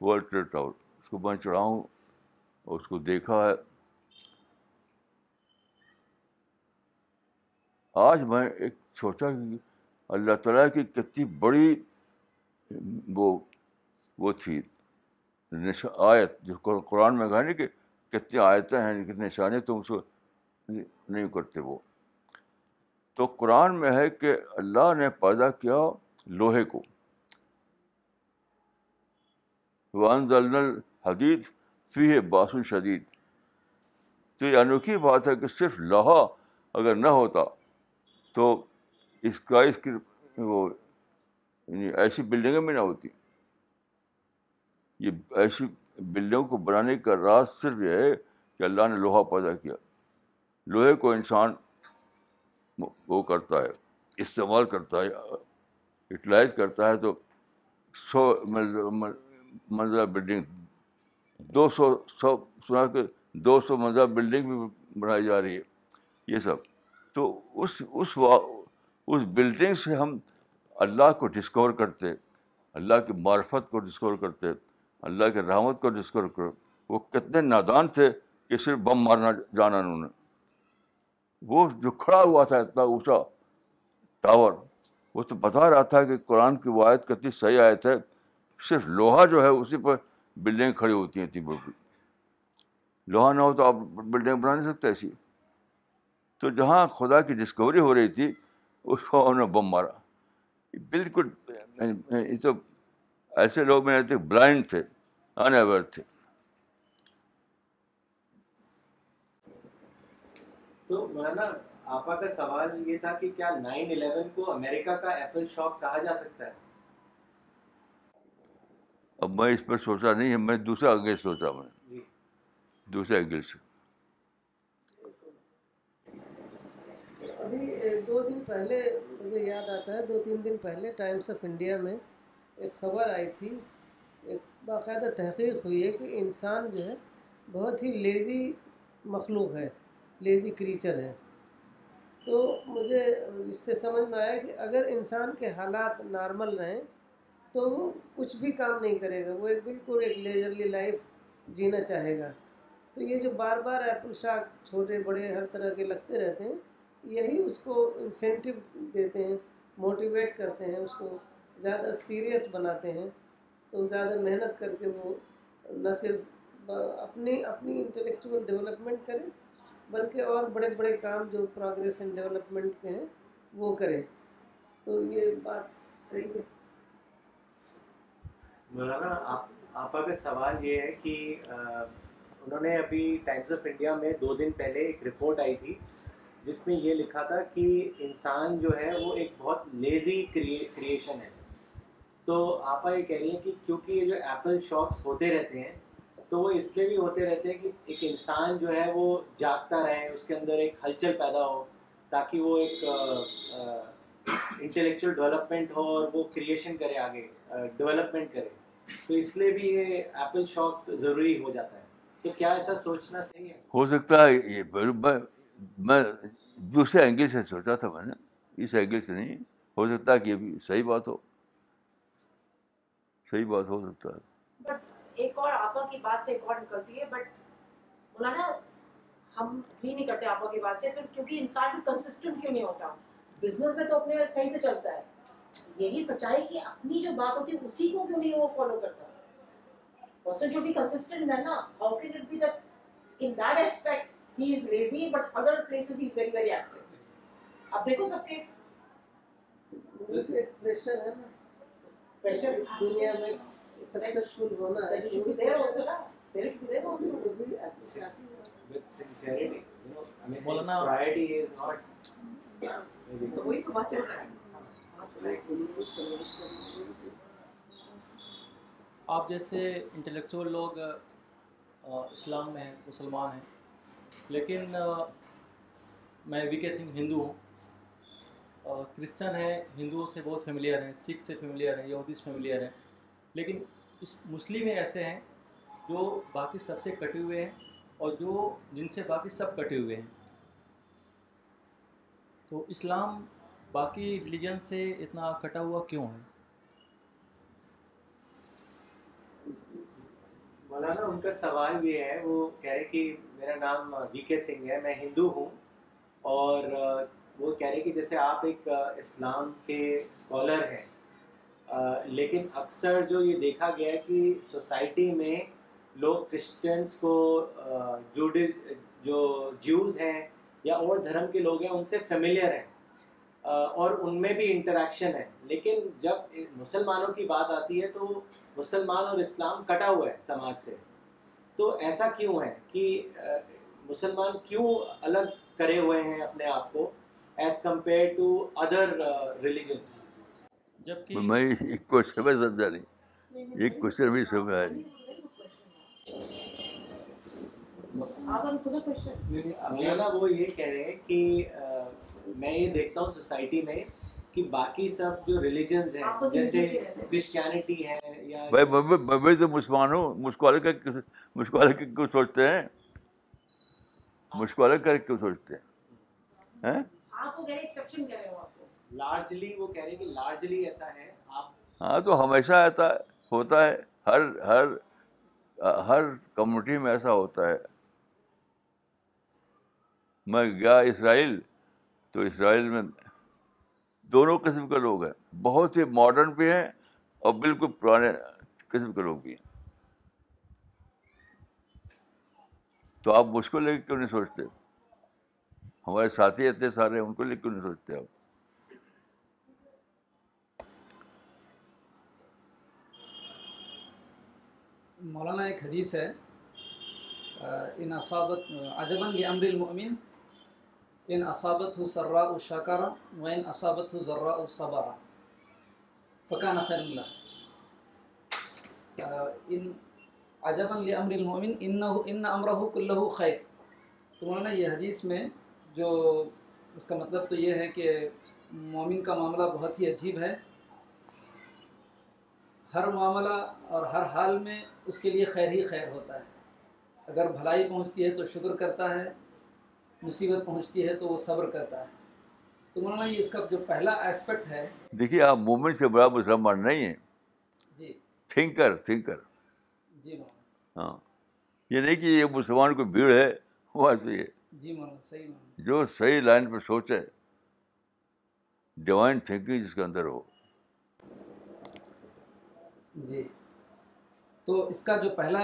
ورلڈ ٹریڈ ٹاور اس کو میں چڑھا ہوں اس کو دیکھا ہے آج میں ایک سوچا کہ اللہ تعالیٰ کی کتنی بڑی وہ وہ نش آیت جو قرآن میں کہا نہیں کہ کتنی آیتیں ہیں کتنے نشانے تو اس کو نہیں کرتے وہ تو قرآن میں ہے کہ اللہ نے پیدا کیا لوہے کو الحدید فی ہے باسند شدید تو یہ انوکھی بات ہے کہ صرف لوہا اگر نہ ہوتا تو اس کا اس کی وہ یعنی ایسی بلڈنگیں بھی نہ ہوتی یہ ایسی بلیوں کو بنانے کا راز صرف یہ ہے کہ اللہ نے لوہا پیدا کیا لوہے کو انسان وہ کرتا ہے استعمال کرتا ہے یوٹیلائز کرتا ہے تو سو منزلہ بلڈنگ دو سو سو سنا کہ دو سو منزلہ بلڈنگ بھی بنائی جا رہی ہے یہ سب تو اس اس بلڈنگ سے ہم اللہ کو ڈسکور کرتے اللہ کی معرفت کو ڈسکور کرتے اللہ کے رحمت کو ڈسکور کرو وہ کتنے نادان تھے کہ صرف بم مارنا جانا انہوں نے وہ جو کھڑا ہوا تھا اتنا اونچا ٹاور وہ تو بتا رہا تھا کہ قرآن کی وایت کتنی صحیح آئے تھے صرف لوہا جو ہے اسی پر بلڈنگ کھڑی ہوتی ہیں تین بالکل لوہا نہ ہو تو آپ بلڈنگ بنا نہیں سکتے ایسی تو جہاں خدا کی ڈسکوری ہو رہی تھی اس کو انہوں نے بم مارا بالکل یعنی، یعنی، یہ تو ایسے لوگ بلائنڈ تھے ان تھے اب میں اس پر سوچا نہیں میں دوسرا سوچا میں جی۔ دوسرے دو دن پہلے یاد آتا ہے دو تین دن پہلے ٹائمس آف انڈیا میں ایک خبر آئی تھی ایک باقاعدہ تحقیق ہوئی ہے کہ انسان جو ہے بہت ہی لیزی مخلوق ہے لیزی کریچر ہے تو مجھے اس سے سمجھ میں آیا کہ اگر انسان کے حالات نارمل رہیں تو وہ کچھ بھی کام نہیں کرے گا وہ ایک بالکل ایک لیجرلی لائف جینا چاہے گا تو یہ جو بار بار ایپل شاک چھوٹے بڑے ہر طرح کے لگتے رہتے ہیں یہی اس کو انسینٹیو دیتے ہیں موٹیویٹ کرتے ہیں اس کو زیادہ سیریس بناتے ہیں تو زیادہ محنت کر کے وہ نہ صرف اپنی اپنی انٹلیکچول ڈیولپمنٹ کریں بلکہ اور بڑے بڑے کام جو پروگریس اینڈ ڈیولپمنٹ کے ہیں وہ کریں تو یہ بات صحیح ہے مولانا آپ آپا کا سوال یہ ہے کہ انہوں نے ابھی ٹائمز آف انڈیا میں دو دن پہلے ایک رپورٹ آئی تھی جس میں یہ لکھا تھا کہ انسان جو ہے وہ ایک بہت لیزی کریشن ہے تو آپا یہ کہہ رہی ہیں کہ کیونکہ یہ جو ایپل شاکس ہوتے رہتے ہیں تو وہ اس لیے بھی ہوتے رہتے ہیں کہ ایک انسان جو ہے وہ جاگتا رہے اس کے اندر ایک ہلچل پیدا ہو تاکہ وہ ایک انٹلیکچوئل ڈیولپمنٹ ہو اور وہ کریشن کرے آگے ڈیولپمنٹ کرے تو اس لیے بھی یہ ایپل شاک ضروری ہو جاتا ہے تو کیا ایسا سوچنا صحیح ہے ہو سکتا ہے یہ میں دوسرے اینگل سے سوچا تھا میں نے اس اینگل سے نہیں ہو سکتا ہے کہ یہ بھی صحیح بات ہو صحیح بات ہو سکتا ہے ایک اور آپا کی بات سے ایک اور نکلتی ہے بٹ مولانا ہم بھی نہیں کرتے آپا کی بات سے پھر کیونکہ انسان کنسسٹنٹ کیوں نہیں ہوتا بزنس میں تو اپنے صحیح سے چلتا ہے یہی سچائی کہ اپنی جو بات ہوتی ہے اسی کو کیوں نہیں وہ فالو کرتا person should be consistent mean نا how can it be that in that aspect he is lazy but other places he is very very active اب دیکھو سب کے پریشر ہے نا آپ جیسے انٹلیکچوئل لوگ اسلام میں ہیں مسلمان ہیں لیکن میں وی کے سنگھ ہندو ہوں کرسچن ہیں ہندوؤں سے بہت فیملیئر ہیں سکھ سے فیملیئر ہیں یہودی سے فیملیئر ہیں لیکن اس مسلم ہیں ایسے ہیں جو باقی سب سے کٹے ہوئے ہیں اور جو جن سے باقی سب کٹے ہوئے ہیں تو اسلام باقی ریلیجن سے اتنا کٹا ہوا کیوں ہے مولانا ان کا سوال یہ ہے وہ کہہ رہے کہ میرا نام وی کے سنگھ ہے میں ہندو ہوں اور وہ کہہ رہے کہ جیسے آپ ایک اسلام کے اسکالر ہیں لیکن اکثر جو یہ دیکھا گیا کہ سوسائٹی میں لوگ کرسچنس کو جوڈز جو جیوز ہیں یا اور دھرم کے لوگ ہیں ان سے فیملیئر ہیں اور ان میں بھی انٹریکشن ہے لیکن جب مسلمانوں کی بات آتی ہے تو مسلمان اور اسلام کٹا ہوا ہے سماج سے تو ایسا کیوں ہے کہ مسلمان کیوں الگ کرے ہوئے ہیں اپنے آپ کو جیسے مسلمان ہوں سوچتے ہیں سوچتے ہیں ہاں؟ ہاں تو ہمیشہ ایسا ہوتا ہے ہر ہر ہر کمیونٹی میں ایسا ہوتا ہے میں گیا اسرائیل تو اسرائیل میں دونوں قسم کے لوگ ہیں بہت ہی ماڈرن بھی ہیں اور بالکل پرانے قسم کے لوگ بھی ہیں تو آپ مشکل ہے کیوں نہیں سوچتے ہمارے ساتھی اتنے سارے ان کو لے کیوں نہیں سوچتے آپ مولانا ایک حدیث ہے ان اصابت عجبن امر المؤمن ان اصابت ہو سرا و شاکارہ و ان اصابت ہو ذرا و صبارہ فقان خیر اللہ ان عجبن امر المؤمن ان ان امرہ کلّہ خیر تو مولانا یہ حدیث میں جو اس کا مطلب تو یہ ہے کہ مومن کا معاملہ بہت ہی عجیب ہے ہر معاملہ اور ہر حال میں اس کے لیے خیر ہی خیر ہوتا ہے اگر بھلائی پہنچتی ہے تو شکر کرتا ہے مصیبت پہنچتی ہے تو وہ صبر کرتا ہے تو مولانا یہ اس کا جو پہلا اسپیکٹ ہے دیکھیے آپ مومن سے بڑا مسلمان نہیں ہیں جی تھنکر تھنکر جی ہاں یہ نہیں کہ یہ مسلمان کو بھیڑ ہے جی صحیح جو صحیح لائن پہ سوچے ڈیوائن تھنکنگ جس کے اندر ہو جی تو اس کا جو پہلا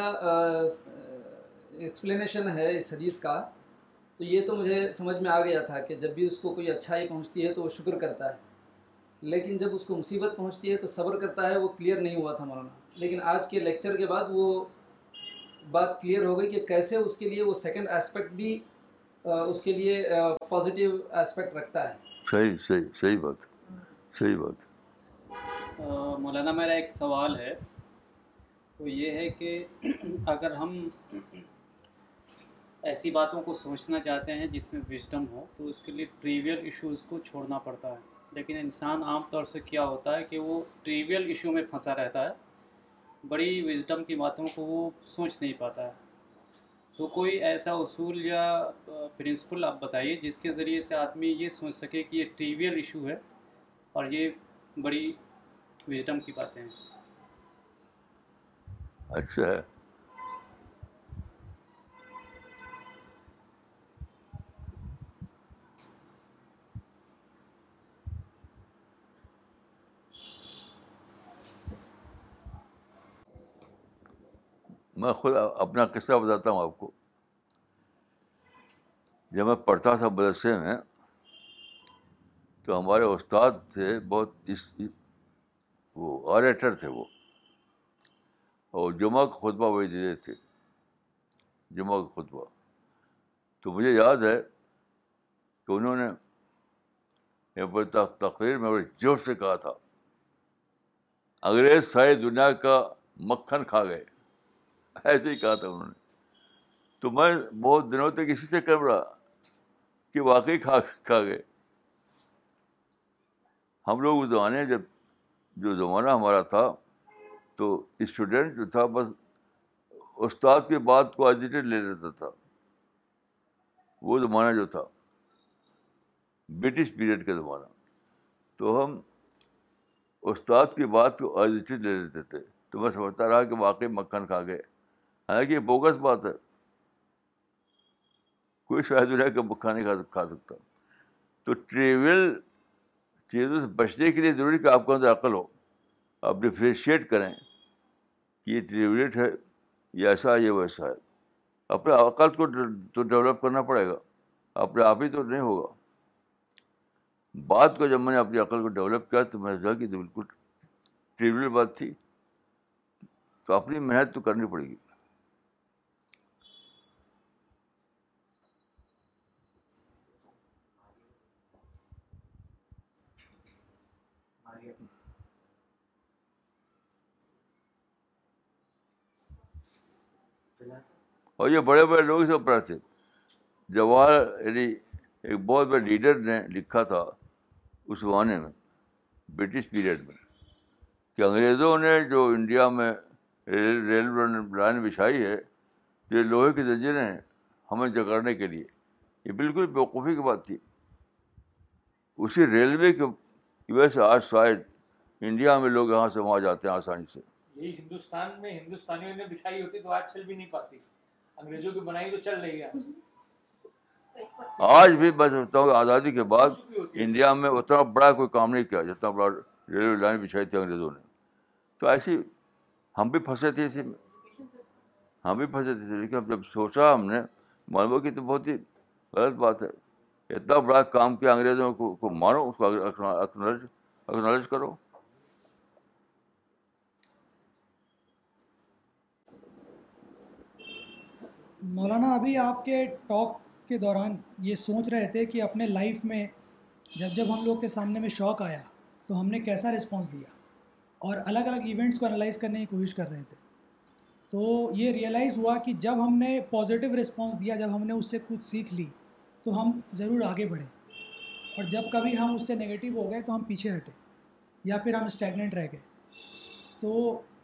ایکسپلینیشن ہے اس حدیث کا تو یہ تو مجھے سمجھ میں آ گیا تھا کہ جب بھی اس کو کوئی اچھائی پہنچتی ہے تو وہ شکر کرتا ہے لیکن جب اس کو مصیبت پہنچتی ہے تو صبر کرتا ہے وہ کلیئر نہیں ہوا تھا مولانا لیکن آج کے لیکچر کے بعد وہ بات کلیئر ہو گئی کہ کیسے اس کے لیے وہ سیکنڈ اسپیکٹ بھی اس کے لیے پازیٹیو ایسپیکٹ رکھتا ہے صحیح صحیح صحیح بات صحیح بات مولانا میرا ایک سوال ہے وہ یہ ہے کہ اگر ہم ایسی باتوں کو سوچنا چاہتے ہیں جس میں وزڈم ہو تو اس کے لیے ٹریویل ایشوز کو چھوڑنا پڑتا ہے لیکن انسان عام طور سے کیا ہوتا ہے کہ وہ ٹریویل ایشو میں پھنسا رہتا ہے بڑی وزڈم کی باتوں کو وہ سوچ نہیں پاتا ہے تو کوئی ایسا اصول یا پرنسپل آپ بتائیے جس کے ذریعے سے آدمی یہ سوچ سکے کہ یہ ٹریویل ایشو ہے اور یہ بڑی وزڈم کی باتیں ہیں اچھا میں خود اپنا قصہ بتاتا ہوں آپ کو جب میں پڑھتا تھا مدرسے میں تو ہمارے استاد تھے بہت اس وہ آریٹر تھے وہ اور جمعہ کا خطبہ وہی دیتے تھے جمعہ کا خطبہ تو مجھے یاد ہے کہ انہوں نے تقریر میں بڑے جوش سے کہا تھا انگریز ساری دنیا کا مکھن کھا گئے ایسے ہی کہا تھا انہوں نے تو میں بہت دنوں تک اسی سے کر رہا کہ واقعی کھا کھا گئے ہم لوگ زمانے جب جو زمانہ ہمارا تھا تو اسٹوڈنٹ جو تھا بس استاد کے بعد کو ایجیٹیڈ لے لیتا تھا وہ زمانہ جو تھا برٹش پیریڈ کا زمانہ تو ہم استاد کی بات کو ایجیٹیڈ لے لیتے تھے تو میں سمجھتا رہا کہ واقعی مکھن کھا گئے حالانکہ یہ بوگس بات ہے کوئی شاید اللہ کا بک کھا نہیں کھا کھا سکتا تو ٹریول چیزوں سے بچنے کے لیے ضروری کہ آپ کے اندر عقل ہو آپ ڈیفریشیٹ کریں کہ یہ ٹریولیٹ ہے یہ ایسا ہے یا ویسا ہے اپنے عقل کو تو ڈیولپ کرنا پڑے گا اپنے آپ ہی تو نہیں ہوگا بات کو جب میں نے اپنی عقل کو ڈیولپ کیا تو میں نے کہ بالکل ٹریول بات تھی تو اپنی محنت تو کرنی پڑے گی اور یہ بڑے بڑے لوگ میں پڑھے تھے جواہر یعنی ایک بہت بڑے لیڈر نے لکھا تھا اس زمانے میں برٹش پیریڈ میں کہ انگریزوں نے جو انڈیا میں ریل لائن بچھائی ہے یہ لوہے کی زنجیریں ہیں ہمیں جگڑنے کے لیے یہ بالکل بیوقوفی کی بات تھی اسی ریلوے کے وجہ سے آج شاید انڈیا میں لوگ یہاں سے وہاں جاتے ہیں آسانی سے ہندوستان میں ہندوستانیوں نے بچھائی ہوتی تو آج چل بھی نہیں پاتی آج بھی میں سمجھتا ہوں آزادی کے بعد انڈیا میں اتنا بڑا کوئی کام نہیں کیا جتنا بڑا ریلوے لائن بچھائی تھی انگریزوں نے تو ایسی ہم بھی پھنسے تھے اسی میں ہم بھی پھنسے تھے لیکن جب سوچا ہم نے مانو کی تو بہت ہی غلط بات ہے اتنا بڑا کام کیا انگریزوں کو مارو اس کو اکنالج اکنالج کرو مولانا ابھی آپ کے ٹاک کے دوران یہ سوچ رہے تھے کہ اپنے لائف میں جب جب ہم لوگ کے سامنے میں شوق آیا تو ہم نے کیسا رسپانس دیا اور الگ الگ ایونٹس کو انالائز کرنے کی کوشش کر رہے تھے تو یہ ریئلائز ہوا کہ جب ہم نے پازیٹیو رسپانس دیا جب ہم نے اس سے کچھ سیکھ لی تو ہم ضرور آگے بڑھیں اور جب کبھی ہم اس سے نگیٹو ہو گئے تو ہم پیچھے ہٹے یا پھر ہم اسٹیگنٹ رہ گئے تو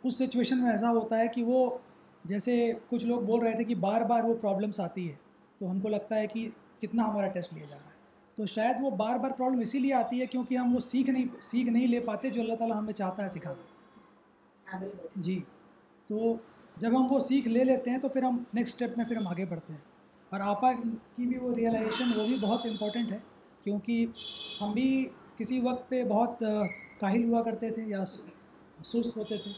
اس سچویشن میں ایسا ہوتا ہے کہ وہ جیسے کچھ لوگ بول رہے تھے کہ بار بار وہ پرابلمس آتی ہے تو ہم کو لگتا ہے کہ کتنا ہمارا ٹیسٹ لیا جا رہا ہے تو شاید وہ بار بار پرابلم اسی لیے آتی ہے کیونکہ ہم وہ سیکھ نہیں سیکھ نہیں لے پاتے جو اللہ تعالیٰ ہمیں چاہتا ہے سکھانا ہاں، جی تو جب ہم وہ سیکھ لے لیتے ہیں تو پھر ہم نیکسٹ اسٹیپ میں پھر ہم آگے بڑھتے ہیں اور آپا کی بھی وہ ریئلائزیشن وہ بھی بہت امپورٹنٹ ہے کیونکہ ہم بھی کسی وقت پہ بہت کاہل ہوا کرتے تھے یا سست ہوتے تھے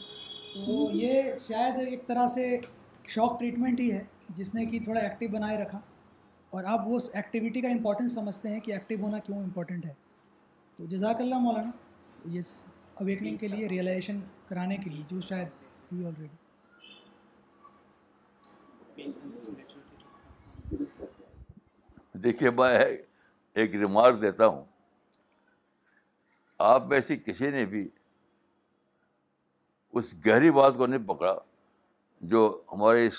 تو یہ شاید ایک طرح سے شوق ٹریٹمنٹ ہی ہے جس نے کہ تھوڑا ایکٹیو بنائے رکھا اور آپ وہ ایکٹیویٹی کا امپورٹنس سمجھتے ہیں کہ ایکٹیو ہونا کیوں امپورٹنٹ ہے تو جزاک اللہ مولانا یہ اویکننگ کے لیے ریئلائزیشن کرانے کے لیے جو شاید آلریڈی دیکھیے میں ایک ریمارک دیتا ہوں آپ میں سے کسی نے بھی اس گہری بات کو نہیں پکڑا جو ہمارے اس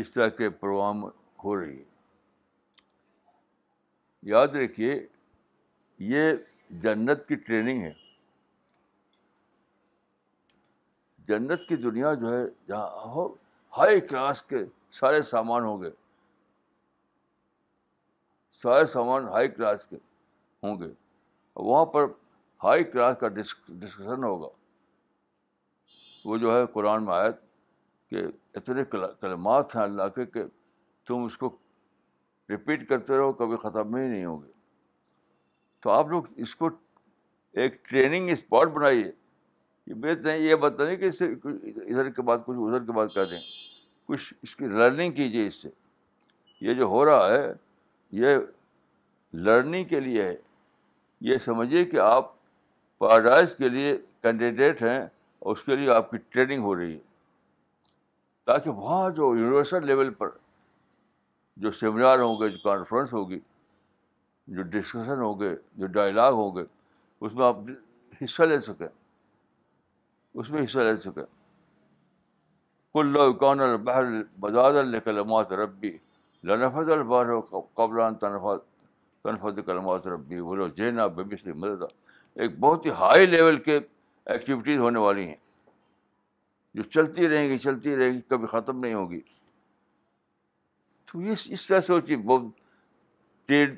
اس طرح کے پروگرام ہو رہی ہے یاد رکھیے یہ جنت کی ٹریننگ ہے جنت کی دنیا جو ہے جہاں ہائی کلاس کے سارے سامان ہوں گے سارے سامان ہائی کلاس کے ہوں گے وہاں پر ہائی کلاس کا ڈسکشن ہوگا وہ جو ہے قرآن میں آیت کہ اتنے کلمات ہیں اللہ کے کہ تم اس کو رپیٹ کرتے رہو کبھی ختم ہی نہیں ہوں گے تو آپ لوگ اس کو ایک ٹریننگ اسپاٹ بنائیے بے یہ بات نہیں کہ اس سے ادھر کے بعد کچھ ادھر کے بعد کر دیں کچھ اس کی لرننگ کیجیے اس سے یہ جو ہو رہا ہے یہ لرننگ کے لیے ہے یہ سمجھیے کہ آپ پیراڈائز کے لیے کینڈیڈیٹ ہیں اس کے لیے آپ کی ٹریننگ ہو رہی ہے تاکہ وہاں جو یونیورسل لیول پر جو سیمینار ہوں گے جو کانفرنس ہوگی جو ڈسکشن ہوں گے جو ڈائلاگ ہوں گے اس میں آپ حصہ لے سکیں اس میں حصہ لے سکیں کل کان البحر بداد الکلمات ربی لنفت البحر و تنفت تنفت کلمات ربی بولو جینا ببسری مدد ایک بہت ہی ہائی لیول کے ایکٹیویٹیز ہونے والی ہیں جو چلتی رہیں گی چلتی رہیں گی کبھی ختم نہیں ہوگی تو یہ اس طرح سوچیے بہت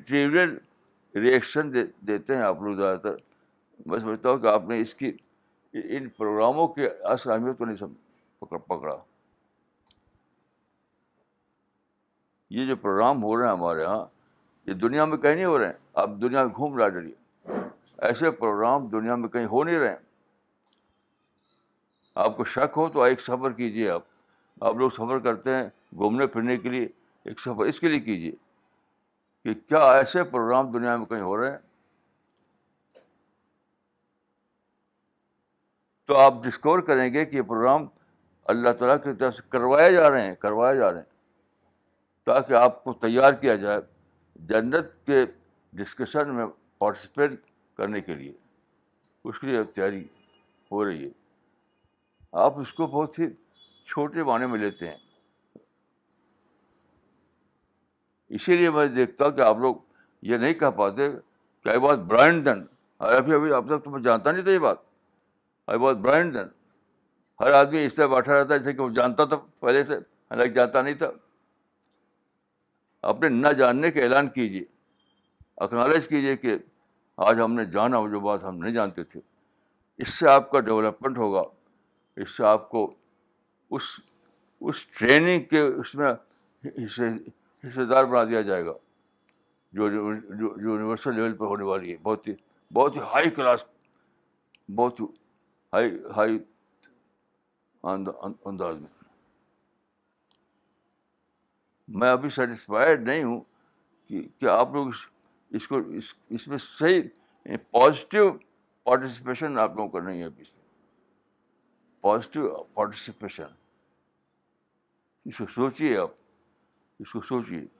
ٹریول ریئیکشن دیتے ہیں آپ لوگ زیادہ تر میں سمجھتا ہوں کہ آپ نے اس کی ان پروگراموں کی اصل اہمیت کو نہیں پکڑ پکڑا یہ جو پروگرام ہو رہے ہیں ہمارے یہاں یہ دنیا میں کہیں نہیں ہو رہے ہیں آپ دنیا میں گھوم رہا ڈریے ایسے پروگرام دنیا میں کہیں ہو نہیں رہے ہیں آپ کو شک ہو تو ایک سفر کیجیے آپ آپ لوگ سفر کرتے ہیں گھومنے پھرنے کے لیے ایک سفر اس کے لیے کیجیے کہ کیا ایسے پروگرام دنیا میں کہیں ہو رہے ہیں تو آپ ڈسکور کریں گے کہ یہ پروگرام اللہ تعالیٰ کی طرف سے کروائے جا رہے ہیں کروائے جا رہے ہیں تاکہ آپ کو تیار کیا جائے جنت کے ڈسکشن میں پارٹیسپیٹ کرنے کے لیے اس کے لیے تیاری ہو رہی ہے آپ اس کو بہت ہی چھوٹے معنی میں لیتے ہیں اسی لیے میں دیکھتا ہوں کہ آپ لوگ یہ نہیں کہہ پاتے کہ آئی واز برائنڈ دن ابھی ابھی اب تک تو میں جانتا نہیں تھا یہ بات آئی واز برائنڈ دن ہر آدمی اس طرح بیٹھا رہتا ہے جیسے کہ وہ جانتا تھا پہلے سے حالانکہ جانتا نہیں تھا اپنے نہ جاننے کے اعلان کیجیے اکنالج کیجیے کہ آج ہم نے جانا وہ جو بات ہم نہیں جانتے تھے اس سے آپ کا ڈیولپمنٹ ہوگا اس سے آپ کو اس اس ٹریننگ کے اس میں حصے حصے دار بنا دیا جائے گا جو یونیورسل لیول پہ ہونے والی ہے بہت ہی بہت ہی ہائی کلاس بہت ہی ہائی ہائی انداز میں میں ابھی سیٹسفائڈ نہیں ہوں کہ آپ لوگ اس کو اس اس میں صحیح پازیٹیو پارٹیسپیشن آپ لوگوں کا نہیں ہے ابھی پازیٹیو پارٹیسپیشن اس کو سوچیے آپ اس کو سوچیے